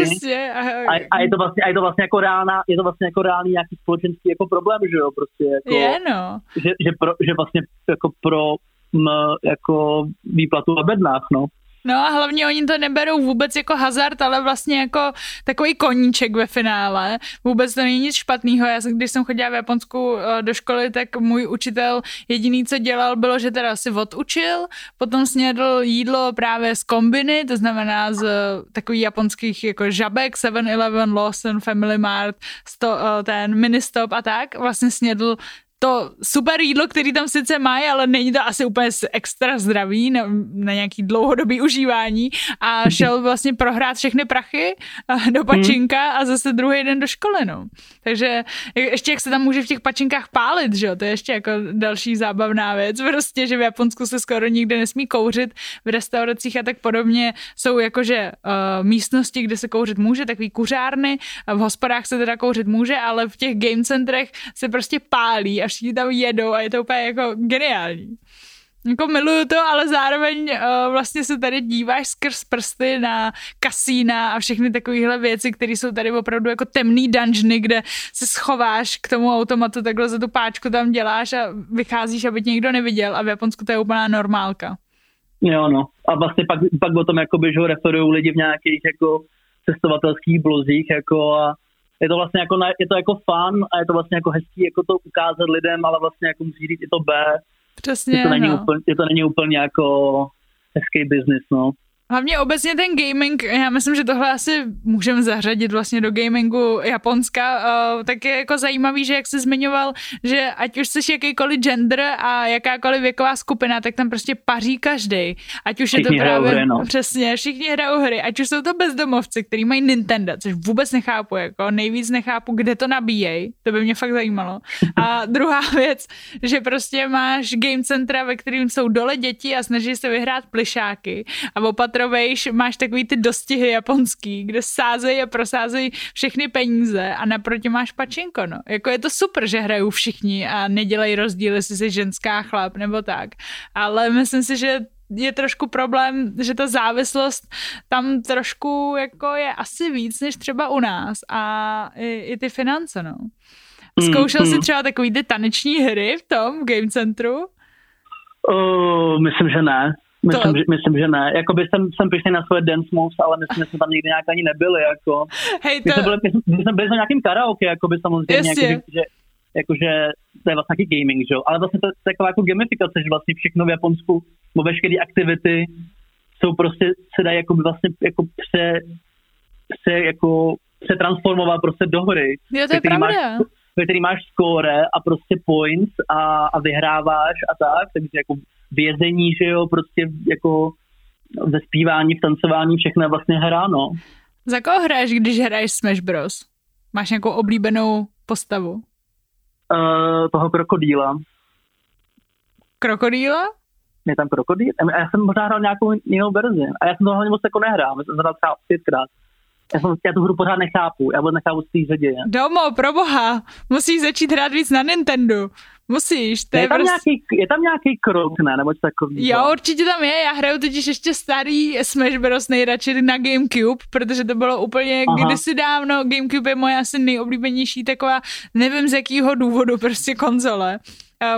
a, a, a, je to vlastně, a je to vlastně jako reálná, je to vlastně jako reálný nějaký společenský jako problém, že jo, prostě jako,
je, no.
že, že, pro, že vlastně jako pro m, jako výplatu na bednách, no.
No a hlavně oni to neberou vůbec jako hazard, ale vlastně jako takový koníček ve finále. Vůbec to není nic špatného. Já když jsem chodila v Japonsku eh, do školy, tak můj učitel jediný, co dělal, bylo, že teda si odučil, potom snědl jídlo právě z kombiny, to znamená z takových japonských jako žabek, 7-Eleven, Lawson, Family Mart, sto, eh, ten ministop a tak. Vlastně snědl to super jídlo, který tam sice mají, ale není to asi úplně extra zdravý na, na nějaký dlouhodobý užívání a šel vlastně prohrát všechny prachy do hmm. pačinka a zase druhý den do školy, no. Takže ještě jak se tam může v těch pačinkách pálit, že jo, to je ještě jako další zábavná věc, prostě, že v Japonsku se skoro nikdy nesmí kouřit, v restauracích a tak podobně jsou jakože uh, místnosti, kde se kouřit může, takový kuřárny, v hospodách se teda kouřit může, ale v těch game centrech se prostě pálí a všichni tam jedou a je to úplně jako geniální. Jako miluju to, ale zároveň uh, vlastně se tady díváš skrz prsty na kasína a všechny takovéhle věci, které jsou tady opravdu jako temný dungeony, kde se schováš k tomu automatu, takhle za tu páčku tam děláš a vycházíš, aby tě nikdo neviděl a v Japonsku to je úplná normálka.
Jo, no. A vlastně pak, pak o tom jakoby, že ho referují lidi v nějakých jako cestovatelských blozích jako a je to vlastně jako, je to jako fun a je to vlastně jako hezký jako to ukázat lidem, ale vlastně jako musí říct i to B.
Přesně,
že to není,
no.
úplně, to není úplně jako hezký business, no.
Hlavně obecně ten gaming, já myslím, že tohle asi můžeme zařadit vlastně do gamingu Japonska, uh, tak je jako zajímavý, že jak jsi zmiňoval, že ať už jsi jakýkoliv gender a jakákoliv věková skupina, tak tam prostě paří každý. Ať už všichni je to právě hry, no. přesně, všichni hrajou hry, ať už jsou to bezdomovci, kteří mají Nintendo, což vůbec nechápu, jako nejvíc nechápu, kde to nabíjej, to by mě fakt zajímalo. A druhá věc, že prostě máš game centra, ve kterým jsou dole děti a snaží se vyhrát plišáky a opat Petrovejš máš takový ty dostihy japonský, kde sázejí a prosázejí všechny peníze a naproti máš pačinko, no. Jako je to super, že hrajou všichni a nedělají rozdíly, jestli jsi ženská chlap nebo tak. Ale myslím si, že je trošku problém, že ta závislost tam trošku jako je asi víc než třeba u nás a i, i ty finance, no. Zkoušel mm, jsi mm. třeba takový ty taneční hry v tom v Game Centru?
Uh, myslím, že ne. Myslím, to... že, myslím, že ne. Jakoby jsem, jsem přišel na svoje dance moves, ale myslím, že jsme tam nikdy nějak ani nebyli. Jako.
Hej, to...
my, jsme byli, my jsme byli na nějakým karaoke, jakoby samozřejmě, nějaký, že, jakože to je vlastně taky gaming, že jo? Ale vlastně to, je taková jako gamifikace, že vlastně všechno v Japonsku, bo veškeré aktivity jsou prostě, se dají jako vlastně jako pře, pře, jako přetransformovat prostě do hry.
Jo, to je pravda. Máš,
ve který máš score a prostě points a, a vyhráváš a tak, takže jako vězení, že jo, prostě jako ve zpívání, v tancování, všechno je vlastně hra, no.
Za koho hraješ, když hraješ Smash Bros? Máš nějakou oblíbenou postavu?
Uh, toho krokodýla.
Krokodýla?
Je tam krokodýl? A já jsem možná hrál nějakou jinou verzi. A já jsem to hlavně moc jako nehrál. Já jsem hrál třeba pětkrát. Já, jsem, já tu hru pořád nechápu. Já vůbec nechápu, co se děje.
Domo, pro boha. Musíš začít hrát víc na Nintendo. Musíš.
To je, je, tam prostě... nějaký, je tam nějaký krok, ne? Nebo takový.
Jo, určitě tam je. Já hraju totiž ještě starý Smash Bros. nejradši na Gamecube, protože to bylo úplně Aha. kdysi dávno. Gamecube je moje asi nejoblíbenější taková, nevím z jakého důvodu, prostě konzole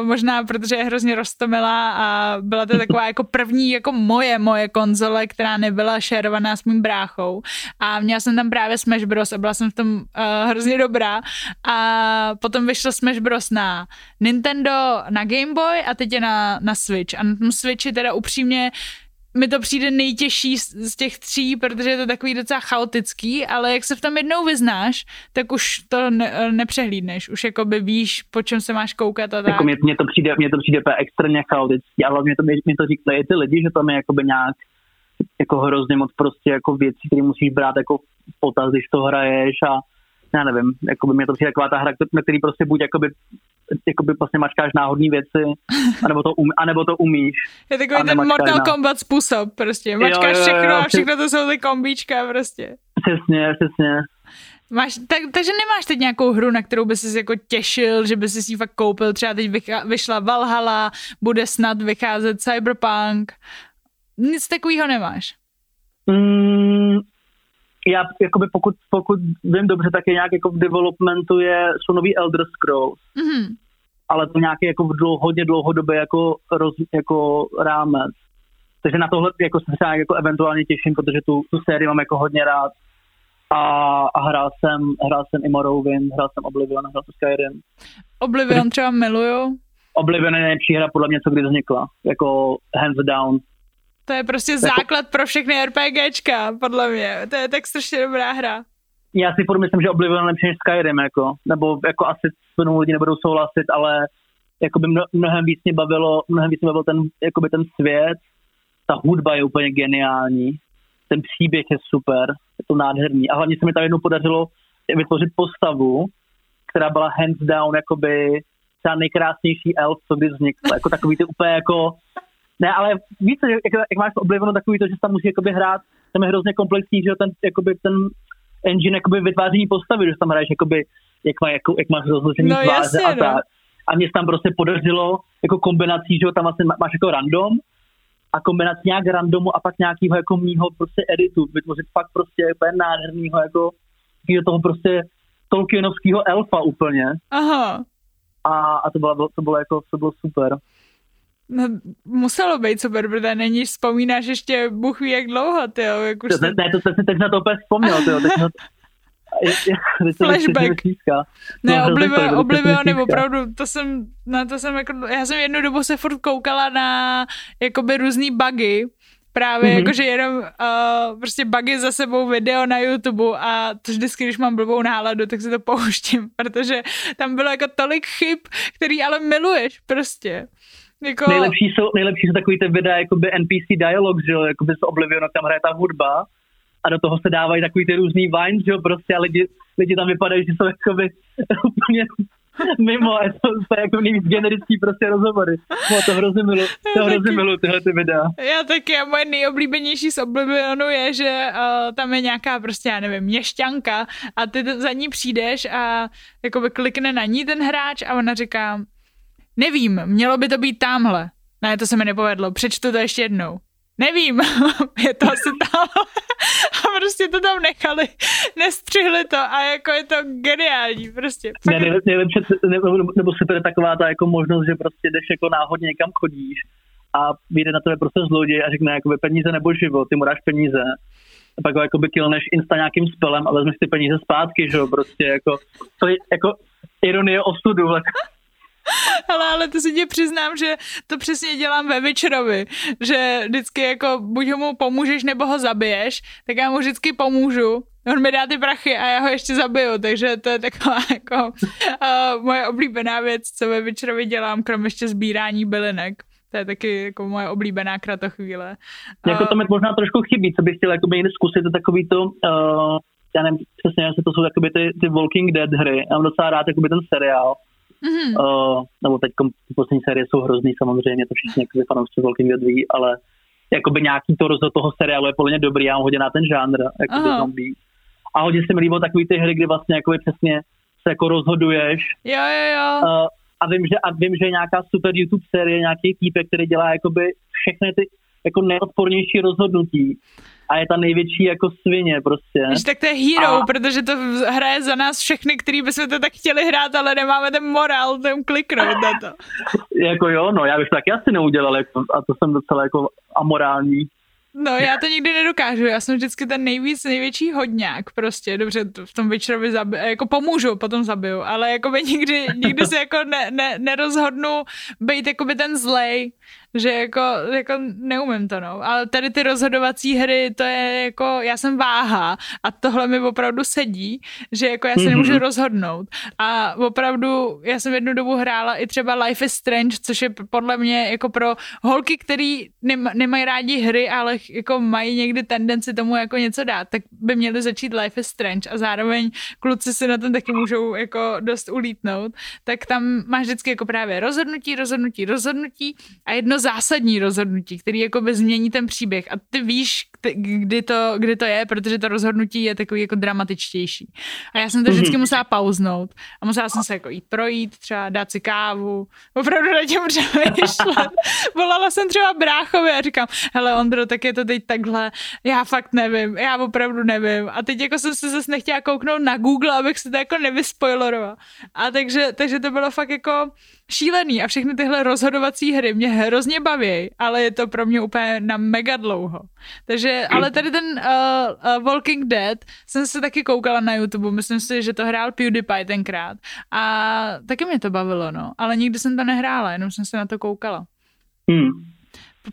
možná protože je hrozně roztomilá a byla to taková jako první jako moje, moje konzole, která nebyla šerovaná s mým bráchou. A měla jsem tam právě Smash Bros. A byla jsem v tom uh, hrozně dobrá. A potom vyšlo Smash Bros. na Nintendo, na Game Boy a teď je na, na Switch. A na tom Switchi teda upřímně mi to přijde nejtěžší z, z těch tří, protože je to takový docela chaotický, ale jak se v tom jednou vyznáš, tak už to ne, nepřehlídneš. Už jako by víš, po čem se máš koukat a tak.
Jako mně, to přijde, mně to přijde extrémně chaotický, ale mě to, mě to říkají ty lidi, že tam je jakoby nějak jako hrozně moc prostě jako věcí, které musíš brát jako v potaz, když to hraješ a já nevím, jako by mě to přijde taková ta hra, na který prostě buď jakoby, jakoby vlastně mačkáš náhodné věci, anebo to, um, anebo to umíš.
Je takový ten Mortal. Kombat způsob prostě, mačkáš jo, jo, jo, všechno a všechno to jsou ty kombíčka prostě.
Přesně, přesně.
Máš, tak, takže nemáš teď nějakou hru, na kterou by si jako těšil, že by si ji fakt koupil, třeba teď vyšla Valhalla, bude snad vycházet Cyberpunk, nic takového nemáš?
Mm, já, jakoby pokud, pokud vím dobře, tak je nějak jako v developmentu je, jsou nový Elder Scrolls. Mm-hmm. Ale to nějaký jako v dlouho, hodně dlouhodobě jako, roz, jako rámec. Takže na tohle jako se třeba jako eventuálně těším, protože tu, tu sérii mám jako hodně rád. A, a hrál jsem, hrál jsem i Morrowind, hrál jsem Oblivion, hrál jsem Skyrim.
Oblivion třeba miluju.
Oblivion je nejlepší hra podle mě, co kdy vznikla. Jako hands down.
To je prostě jako... základ pro všechny RPGčka, podle mě. To je tak strašně dobrá hra.
Já si furt myslím, že Oblivion lepší než Skyrim, jako. Nebo jako asi s lidi nebudou souhlasit, ale jako by mnohem víc mě bavilo, mnohem víc mě bavil ten, jakoby ten svět, ta hudba je úplně geniální, ten příběh je super, je to nádherný a hlavně se mi tam jednou podařilo vytvořit postavu, která byla hands down jakoby třeba nejkrásnější elf, co kdy vznikl, jako takový ty úplně jako ne, ale víš, jak, jak máš obliveno takový to, že tam musí jakoby hrát, tam je hrozně komplexní, že ten, jakoby, ten engine jakoby vytváření postavy, že tam hraješ jakoby, jak, má, jako, jak máš rozložený no, tváře a no. tak. A mě se tam prostě podařilo jako kombinací, že tam vlastně máš jako random a kombinací nějak randomu a pak nějakého jako mýho prostě editu, vytvořit fakt prostě úplně nádhernýho jako toho prostě Tolkienovského elfa úplně.
Aha.
A, a to, bylo, to bylo jako, to bylo super.
No, muselo být super, protože není, vzpomínáš ještě Bůh ví jak dlouho, ty jo. Jak už
to, ne, ne, to, to, teď na to úplně vzpomněl, ty jo. Teď na,
Flashback. Ne, Oblivion, Oblivion opravdu, to jsem, na to jsem jako, já jsem jednu dobu se furt koukala na jakoby různý bugy, právě mm-hmm. jakože jenom uh, prostě bugy za sebou video na YouTube a to vždycky, když mám blbou náladu, tak si to pouštím, protože tam bylo jako tolik chyb, který ale miluješ prostě.
Jako... Nejlepší, jsou, nejlepší jsou takový ty videa, jakoby NPC dialog, že jo, jakoby z Oblivion, tam hraje ta hudba a do toho se dávají takový ty různý vines, že jo, prostě a lidi, lidi tam vypadají, že jsou jakoby úplně mimo a to, to je jako nejvíc generický prostě rozhovory. No, to hrozně milu, to hrozně milu tyhle ty videa.
Já taky a moje nejoblíbenější z Oblivionu je, že uh, tam je nějaká prostě, já nevím, měšťanka a ty za ní přijdeš a jakoby klikne na ní ten hráč a ona říká, Nevím, mělo by to být tamhle. Ne, to se mi nepovedlo, přečtu to ještě jednou. Nevím, je to asi tam. a prostě to tam nechali, nestřihli to a jako je to geniální, prostě.
Ne, nejlepší, nejlepší, nebo, nebo super taková ta jako možnost, že prostě jdeš jako náhodně někam chodíš a vyjde na tebe prostě zloděj a řekne jakoby peníze nebo život, ty mu dáš peníze a pak ho jakoby killneš insta nějakým spelem a vezmeš ty peníze zpátky, že jo, prostě jako, to je jako ironie osudu,
ale, ale to si tě přiznám, že to přesně dělám ve Witcherovi, že vždycky jako buď mu pomůžeš nebo ho zabiješ, tak já mu vždycky pomůžu, on mi dá ty prachy a já ho ještě zabiju, takže to je taková jako uh, moje oblíbená věc, co ve Witcherovi dělám, krom ještě sbírání bylinek. To je taky jako moje oblíbená kratochvíle.
Jako to mi možná trošku chybí, co bych chtěl jakoby někdy zkusit, to takový to, uh, já nevím přesně, jestli to jsou ty, ty Walking Dead hry. Já mám docela rád jakoby ten seriál. Mm-hmm. Uh, nebo teď poslední série jsou hrozný samozřejmě, to všichni jakoby fanoušci Walking Dead ví, ale jakoby nějaký to rozhod toho seriálu je podle mě dobrý, já mám hodně na ten žánr, jakoby uh-huh. zombie. A hodně se mi líbilo takový ty hry, kdy vlastně jakoby přesně se jako rozhoduješ.
Jo, jo, jo.
Uh, a vím, že, a vím, že je nějaká super YouTube série, nějaký týpek, který dělá jakoby všechny ty jako nejodpornější rozhodnutí a je ta největší jako svině prostě.
Víš, tak to je hero, a... protože to hraje za nás všechny, který bychom to tak chtěli hrát, ale nemáme ten morál, ten kliknout na to.
jako jo, no, já bych to taky asi neudělal, jako, a to jsem docela jako amorální.
No, já to nikdy nedokážu. Já jsem vždycky ten nejvíc, největší hodňák prostě. Dobře, v tom Witcherovi zabi- jako pomůžu, potom zabiju, ale jako by nikdy, nikdy se jako ne, ne, nerozhodnu být jako by ten zlej že jako, jako neumím to, no. Ale tady ty rozhodovací hry, to je jako, já jsem váha a tohle mi opravdu sedí, že jako já se nemůžu mm-hmm. rozhodnout. A opravdu, já jsem jednu dobu hrála i třeba Life is Strange, což je podle mě jako pro holky, který nem, nemají rádi hry, ale jako mají někdy tendenci tomu jako něco dát, tak by měli začít Life is Strange a zároveň kluci si na tom taky můžou jako dost ulítnout, tak tam máš vždycky jako právě rozhodnutí, rozhodnutí, rozhodnutí a jedno zásadní rozhodnutí, který jako změní ten příběh. A ty víš, kdy to, kdy to je, protože to rozhodnutí je takový jako dramatičtější. A já jsem to vždycky mhm. musela pauznout a musela jsem se jako jít projít, třeba dát si kávu, opravdu na těm přemýšlet. Volala jsem třeba bráchovi a říkám, hele Ondro, tak je to teď takhle, já fakt nevím, já opravdu nevím. A teď jako jsem se zase nechtěla kouknout na Google, abych se to jako nevyspoilerovala. A takže, takže to bylo fakt jako šílený a všechny tyhle rozhodovací hry mě hrozně baví, ale je to pro mě úplně na mega dlouho. Takže, ale tady ten uh, uh, Walking Dead jsem se taky koukala na YouTube, myslím si, že to hrál PewDiePie tenkrát a taky mě to bavilo, no, ale nikdy jsem to nehrála, jenom jsem se na to koukala. Hmm.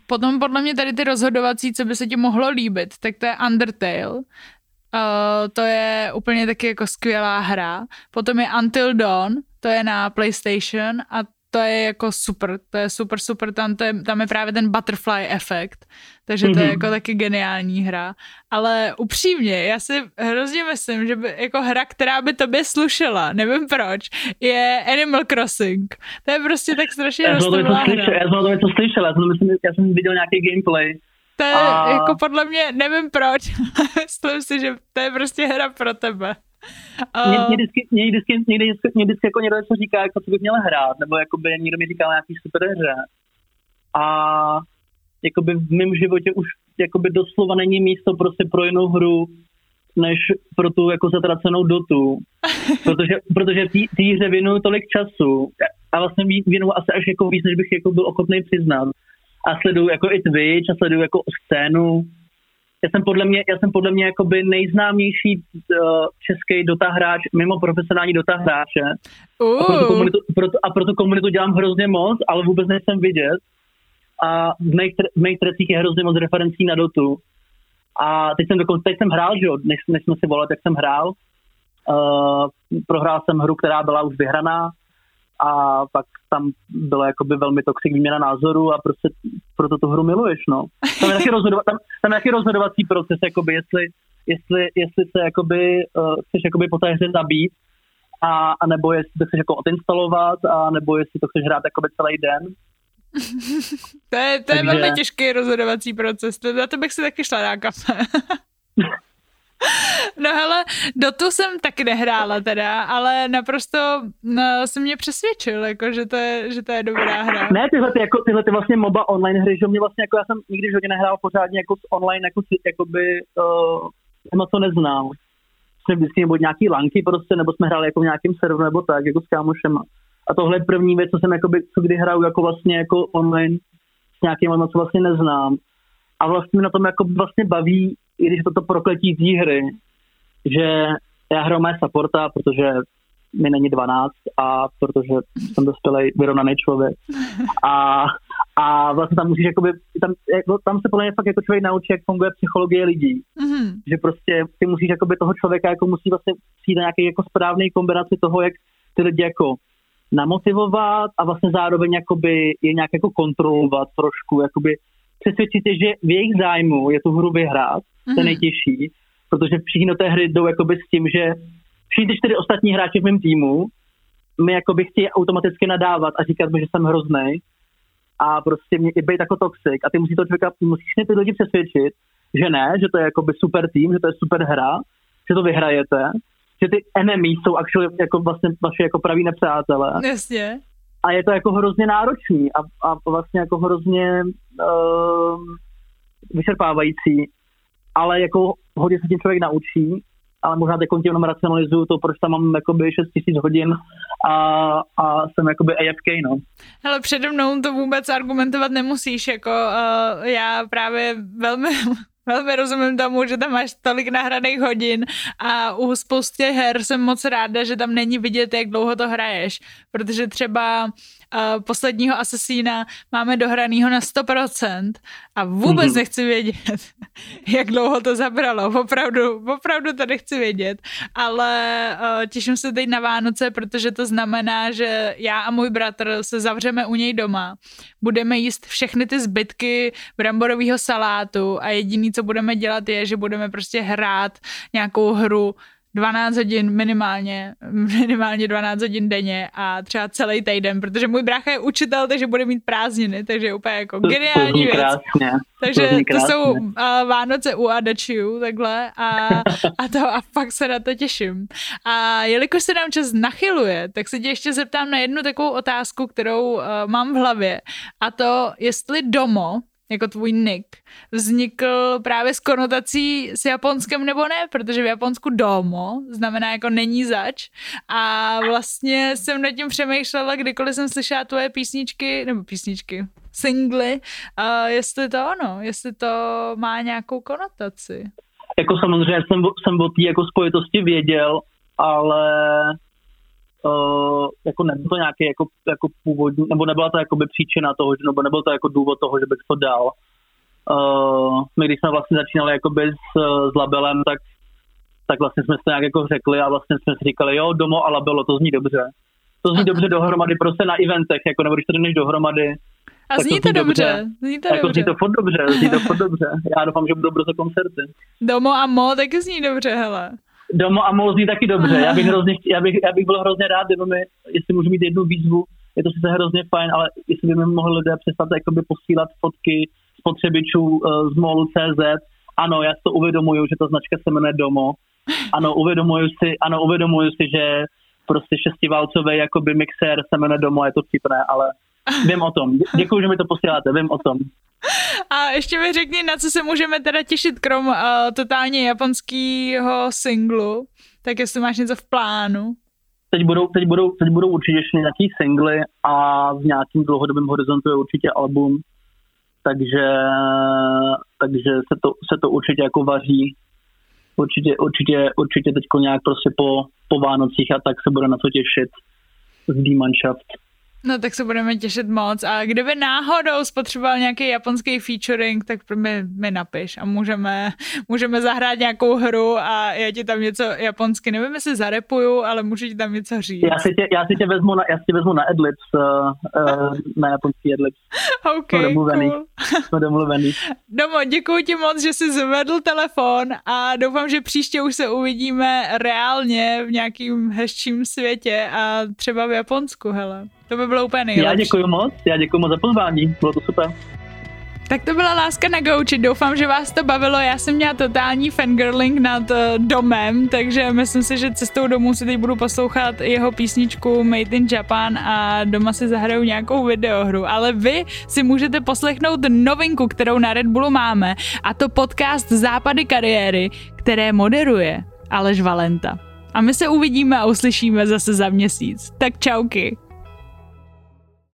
Potom podle mě tady ty rozhodovací, co by se ti mohlo líbit, tak to je Undertale, Uh, to je úplně taky jako skvělá hra. Potom je Until Dawn, to je na PlayStation a to je jako super, to je super, super, tam, to je, tam je právě ten butterfly efekt, takže to je mhm. jako taky geniální hra, ale upřímně, já si hrozně myslím, že by, jako hra, která by tobě slušela, nevím proč, je Animal Crossing. To je prostě tak strašně.
Já jsem to něco slyšel, já jsem, myslím, já jsem viděl nějaký gameplay.
To je a... jako podle mě, nevím proč, myslím si, že to je prostě hra pro tebe.
Mě, mě, vždycky, mě, vždycky, mě, vždycky, mě vždycky jako někdo něco říká, jako co bych měl hrát, nebo jakoby někdo mi říkal nějaký super hře. A jakoby v mém životě už jakoby doslova není místo prostě pro jinou hru, než pro tu jako zatracenou dotu. Protože, protože té hře věnuju tolik času a vlastně věnuju asi až jako víc, než bych jako byl ochotný přiznat. A sleduju jako i Twitch a sleduju jako scénu já jsem podle mě, já jsem podle mě jakoby nejznámější uh, český dotahráč mimo profesionální dotahráče. Uh. A, pro tu komunitu, pro a pro tu komunitu dělám hrozně moc, ale vůbec nejsem vidět. A v mých, v mých trecích je hrozně moc referencí na dotu. A teď jsem dokonce, teď jsem hrál, že jo, než, než jsme si volali, tak jsem hrál. Uh, prohrál jsem hru, která byla už vyhraná, a pak tam byla jakoby velmi toxic výměna názoru a prostě proto tu hru miluješ, no. Tam je taky, rozhodova, tam, tam je taky rozhodovací proces, jakoby jestli, jestli, jestli se jakoby, uh, chceš jakoby po té hře zabít, a, a nebo jestli to chceš jako odinstalovat, a nebo jestli to chceš hrát jakoby celý den.
to je, to je Takže... velmi těžký rozhodovací proces, na to bych si taky šla na kafe. No hele, tu jsem taky nehrála teda, ale naprosto no, jsem mě přesvědčil, jako, že, to je, že to je dobrá hra.
Ne, tyhle, ty, jako, tyhle ty vlastně MOBA online hry, že mě vlastně jako já jsem nikdy v životě nehrál pořádně jako online, jako, jakoby, uh, moc to neznám. Jsme vždycky nebo nějaký lanky prostě, nebo jsme hráli jako v nějakém serveru nebo tak, jako s kámošema. A tohle je první věc, co jsem jakoby, co kdy hraju jako vlastně jako online s nějakým, co vlastně neznám. A vlastně na tom jako vlastně baví i když toto prokletí té hry, že já hraju mé supporta, protože mi není 12 a protože jsem dospělý vyrovnaný člověk. A, a vlastně tam musíš jakoby, tam, jako, tam se podle mě fakt jako člověk naučí, jak funguje psychologie lidí. Mm-hmm. Že prostě ty musíš jakoby toho člověka jako musí vlastně přijít na nějaký jako správný kombinaci toho, jak ty lidi jako namotivovat a vlastně zároveň jakoby je nějak jako kontrolovat trošku, jakoby přesvědčit je, že v jejich zájmu je tu hru vyhrát, mm-hmm. to je mhm. nejtěžší, protože všichni do té hry jdou jakoby s tím, že všichni ty čtyři ostatní hráči v mém týmu mi jakoby chtějí automaticky nadávat a říkat mi, že jsem hrozný a prostě mě i být jako toxic a ty musí to člověka, musíš ty lidi přesvědčit, že ne, že to je jakoby super tým, že to je super hra, že to vyhrajete, že ty enemy jsou actually jako vlastně vaše jako praví nepřátelé.
Jasně.
A je to jako hrozně náročný a, a vlastně jako hrozně uh, vyčerpávající, ale jako hodně se tím člověk naučí ale možná teď jenom racionalizuju to, proč tam mám jakoby 6 tisíc hodin a, a jsem jakoby AFK, no.
Hele, přede mnou to vůbec argumentovat nemusíš, jako uh, já právě velmi Velmi rozumím tomu, že tam máš tolik nahraných hodin a u spoustě her jsem moc ráda, že tam není vidět, jak dlouho to hraješ, protože třeba uh, posledního Assassina máme dohranýho na 100% a vůbec mm-hmm. nechci vědět, jak dlouho to zabralo. Opravdu, opravdu to nechci vědět, ale uh, těším se teď na Vánoce, protože to znamená, že já a můj bratr se zavřeme u něj doma, budeme jíst všechny ty zbytky bramborového salátu a jediný, co budeme dělat je, že budeme prostě hrát nějakou hru 12 hodin minimálně, minimálně 12 hodin denně a třeba celý týden, protože můj brácha je učitel, takže bude mít prázdniny, takže je úplně jako geniální věc.
Krásně.
Takže to, to jsou uh, Vánoce u Adačiu, takhle a, a to a fakt se na to těším. A jelikož se nám čas nachyluje, tak se tě ještě zeptám na jednu takovou otázku, kterou uh, mám v hlavě a to, jestli Domo, jako tvůj nick, vznikl právě s konotací s Japonskem nebo ne, protože v Japonsku domo znamená jako není zač a vlastně jsem nad tím přemýšlela, kdykoliv jsem slyšela tvoje písničky, nebo písničky, singly, a jestli to ono, jestli to má nějakou konotaci.
Jako samozřejmě jsem, jsem o té jako spojitosti věděl, ale uh, jako nebyl to nějaký jako, jako původní, nebo nebyla to jakoby příčina toho, nebo nebyl to jako důvod toho, že bych to dal. Uh, my když jsme vlastně začínali jakoby s, s labelem, tak, tak vlastně jsme se nějak jako řekli a vlastně jsme si říkali, jo, domo a labelo, to zní dobře. To zní dobře dohromady, prostě na eventech, jako nebo když to jdeš dohromady,
a zní to, to dobře. Zní to
jako
dobře.
Zní to furt dobře, zní to furt dobře. Já doufám, že budou brzo koncerty.
Domo a mo taky zní dobře, hele.
Domo a mo zní taky dobře. Já bych, hrozně, já bych, já bych byl hrozně rád, kdyby mi, jestli můžu mít jednu výzvu, je to sice hrozně fajn, ale jestli by mi mohli lidé přestat jakoby posílat fotky spotřebičů uh, z molu CZ. Ano, já si to uvědomuju, že ta značka se jmenuje Domo. Ano, uvědomuju si, ano, uvědomuju si, že prostě šestiválcový jakoby mixér se jmenuje Domo, je to vtipné, ale vím o tom. Děkuji, že mi to posíláte, vím o tom.
A ještě mi řekni, na co se můžeme teda těšit, krom uh, totálně japonského singlu, tak jestli máš něco v plánu.
Teď budou, teď budou, teď budou určitě ještě nějaký singly a v nějakým dlouhodobém horizontu je určitě album, takže, takže se, to, se to určitě jako vaří. Určitě, určitě, určitě teď nějak prostě po, po Vánocích a tak se bude na to těšit z D-Mannschaft.
No tak se budeme těšit moc a kdyby náhodou spotřeboval nějaký japonský featuring, tak mi, mi napiš a můžeme, můžeme zahrát nějakou hru a já ti tam něco japonsky, nevím jestli zarepuju, ale můžu ti tam něco říct.
Já si tě, já si tě vezmu na, já si tě vezmu na Adlibs, uh, uh, na japonský Adlibs.
OK, Jsme domluvený. Cool.
Jsme domluvený.
Domo, děkuji ti moc, že jsi zvedl telefon a doufám, že příště už se uvidíme reálně v nějakým hezčím světě a třeba v Japonsku, hele. To by bylo úplně nejlepší.
Já děkuji moc, já děkuji moc za pozvání, bylo to super.
Tak to byla láska na gauči, doufám, že vás to bavilo, já jsem měla totální fangirling nad uh, domem, takže myslím si, že cestou domů si teď budu poslouchat jeho písničku Made in Japan a doma si zahraju nějakou videohru, ale vy si můžete poslechnout novinku, kterou na Red Bullu máme a to podcast Západy kariéry, které moderuje Aleš Valenta. A my se uvidíme a uslyšíme zase za měsíc. Tak čauky.